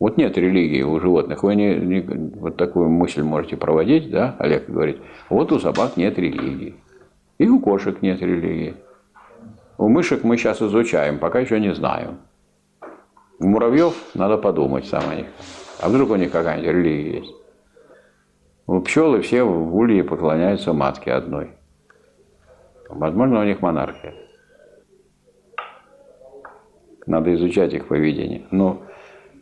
Вот нет религии у животных. Вы не, не, вот такую мысль можете проводить, да, Олег говорит, вот у собак нет религии. И у кошек нет религии. У мышек мы сейчас изучаем, пока еще не знаем. У муравьев надо подумать сам о них. А вдруг у них какая-нибудь религия есть? У пчелы все в улье поклоняются матке одной. Возможно, у них монархия. Надо изучать их поведение. Ну,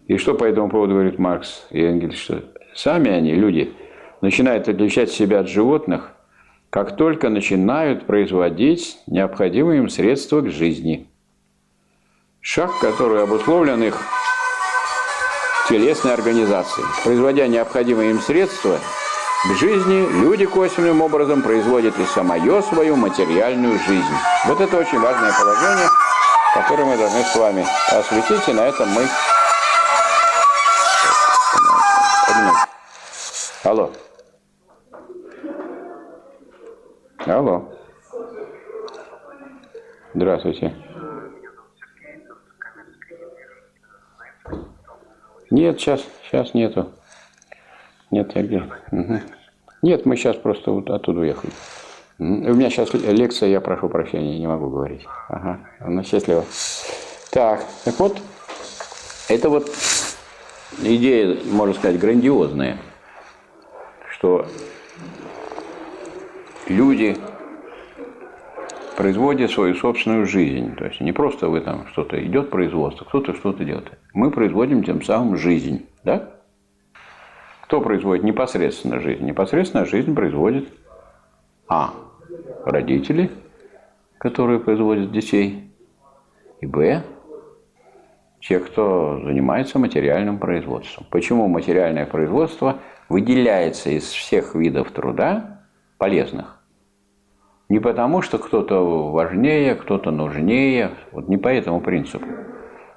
и что по этому поводу говорит Маркс и Энгельс? Что сами они, люди, начинают отличать себя от животных, как только начинают производить необходимые им средства к жизни – шаг, который обусловлен их телесной организацией. Производя необходимые им средства к жизни, люди косвенным образом производят и самое свою материальную жизнь. Вот это очень важное положение, которое мы должны с вами осветить, и на этом мы... Алло. Алло. Здравствуйте. Нет, сейчас, сейчас нету. Нет, я где? Угу. Нет, мы сейчас просто вот оттуда уехали. У меня сейчас лекция, я прошу прощения, не могу говорить. Ага, ну, счастливо. Так, так вот, это вот идея, можно сказать, грандиозная, что люди производит свою собственную жизнь. То есть не просто вы там что-то идет производство, кто-то что-то делает. Мы производим тем самым жизнь. Да? Кто производит непосредственно жизнь? Непосредственно жизнь производит А. Родители, которые производят детей. И Б. Те, кто занимается материальным производством. Почему материальное производство выделяется из всех видов труда полезных? Не потому, что кто-то важнее, кто-то нужнее, вот не по этому принципу,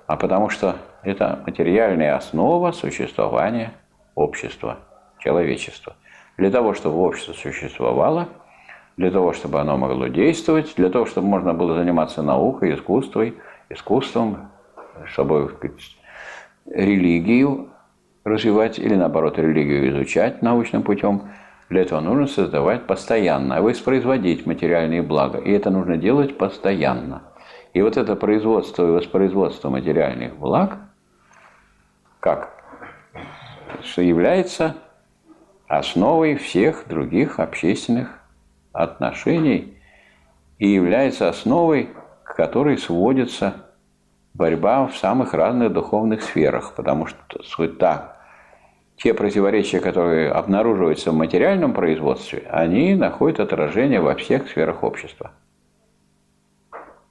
а потому что это материальная основа существования общества, человечества. Для того, чтобы общество существовало, для того, чтобы оно могло действовать, для того, чтобы можно было заниматься наукой, искусством, искусством, чтобы сказать, религию развивать или наоборот религию изучать научным путем – для этого нужно создавать постоянно, воспроизводить материальные блага. И это нужно делать постоянно. И вот это производство и воспроизводство материальных благ, как что является основой всех других общественных отношений и является основой, к которой сводится борьба в самых разных духовных сферах, потому что суть так. Те противоречия, которые обнаруживаются в материальном производстве, они находят отражение во всех сферах общества.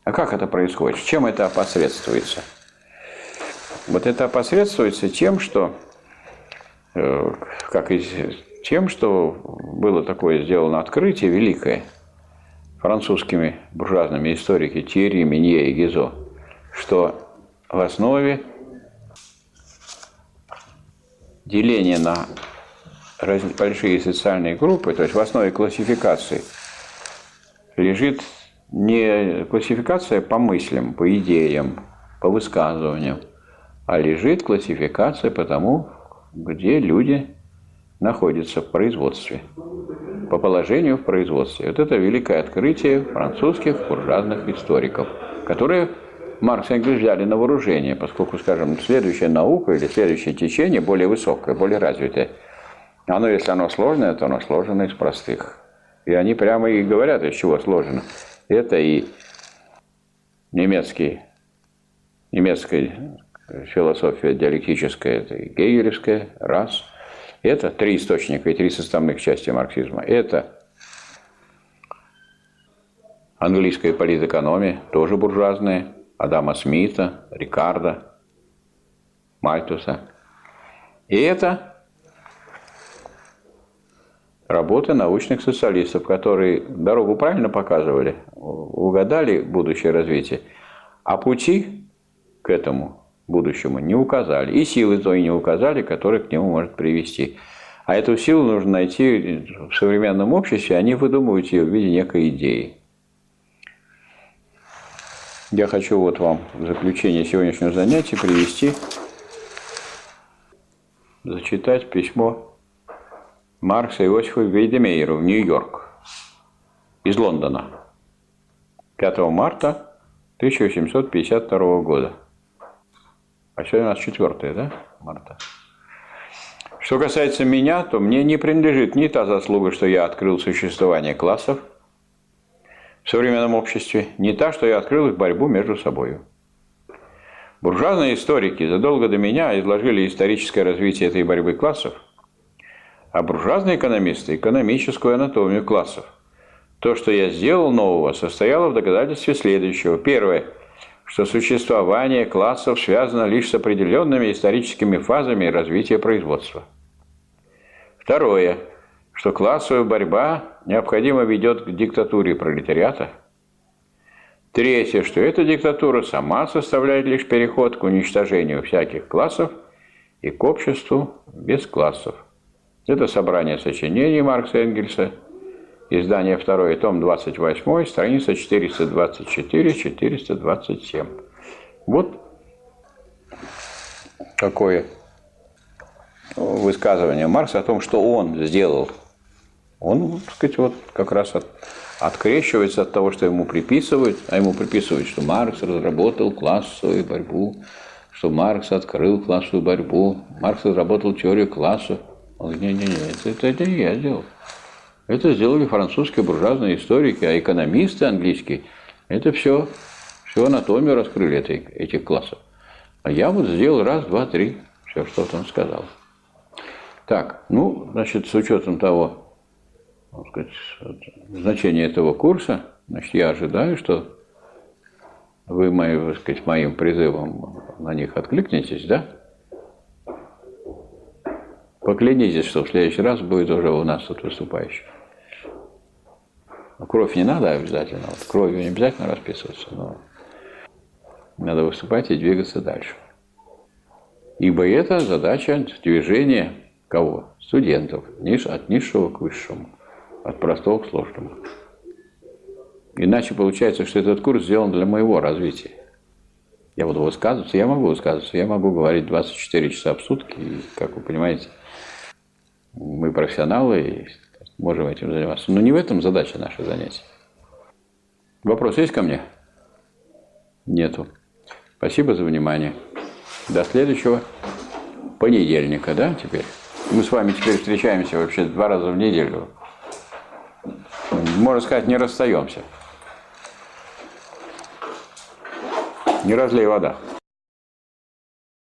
А как это происходит? Чем это опосредствуется? Вот это опосредствуется тем, что, э, как и тем, что было такое сделано открытие великое французскими буржуазными историками Тьерри, Минье и Гизо, что в основе деления на большие социальные группы, то есть в основе классификации, лежит не классификация по мыслям, по идеям, по высказываниям, а лежит классификация по тому, где люди находятся в производстве, по положению в производстве. Вот это великое открытие французских буржуазных историков, которые Маркс и Энгельс взяли на вооружение, поскольку, скажем, следующая наука или следующее течение более высокое, более развитое. Оно, если оно сложное, то оно сложено из простых. И они прямо и говорят, из чего сложено. Это и немецкий, немецкая философия диалектическая, это и гегелевская, раз. Это три источника и три составных части марксизма. Это английская политэкономия, тоже буржуазная, Адама Смита, Рикардо, Мальтуса. И это работы научных социалистов, которые дорогу правильно показывали, угадали будущее развитие, а пути к этому будущему не указали. И силы той не указали, которые к нему может привести. А эту силу нужно найти в современном обществе, они выдумывают ее в виде некой идеи. Я хочу вот вам в заключение сегодняшнего занятия привести, зачитать письмо Маркса Иосифа Вейдемейеру в Нью-Йорк из Лондона 5 марта 1852 года. А сегодня у нас 4 да, марта. Что касается меня, то мне не принадлежит ни та заслуга, что я открыл существование классов в современном обществе, ни та, что я открыл их борьбу между собой. Буржуазные историки задолго до меня изложили историческое развитие этой борьбы классов, а буржуазные экономисты – экономическую анатомию классов. То, что я сделал нового, состояло в доказательстве следующего. Первое – что существование классов связано лишь с определенными историческими фазами развития производства. Второе, что классовая борьба необходимо ведет к диктатуре пролетариата. Третье, что эта диктатура сама составляет лишь переход к уничтожению всяких классов и к обществу без классов. Это собрание сочинений Маркса Энгельса – Издание 2, том 28, страница 424-427. Вот такое высказывание Маркса о том, что он сделал. Он, так сказать, вот как раз от, открещивается от того, что ему приписывают, а ему приписывают, что Маркс разработал классовую борьбу, что Маркс открыл классовую борьбу, Маркс разработал теорию классов. Он говорит, не-не-не, это, это, это не я сделал. Это сделали французские буржуазные историки, а экономисты английские это все, всю анатомию раскрыли этой, этих классов. А я вот сделал раз, два, три, все, что он сказал. Так, ну, значит, с учетом того, сказать, значения этого курса, значит, я ожидаю, что вы мои, так сказать, моим призывом на них откликнетесь, да? Поклянитесь, что в следующий раз будет уже у нас тут выступающий. Кровь не надо обязательно, вот кровью не обязательно расписываться, но надо выступать и двигаться дальше. Ибо это задача движения кого? Студентов, от низшего к высшему, от простого к сложному. Иначе получается, что этот курс сделан для моего развития. Я буду высказываться, я могу высказываться, я могу говорить 24 часа в сутки, и, как вы понимаете, мы профессионалы, и можем этим заниматься. Но не в этом задача нашего занятия. Вопрос есть ко мне? Нету. Спасибо за внимание. До следующего понедельника, да, теперь? Мы с вами теперь встречаемся вообще два раза в неделю. Можно сказать, не расстаемся. Не разлей вода.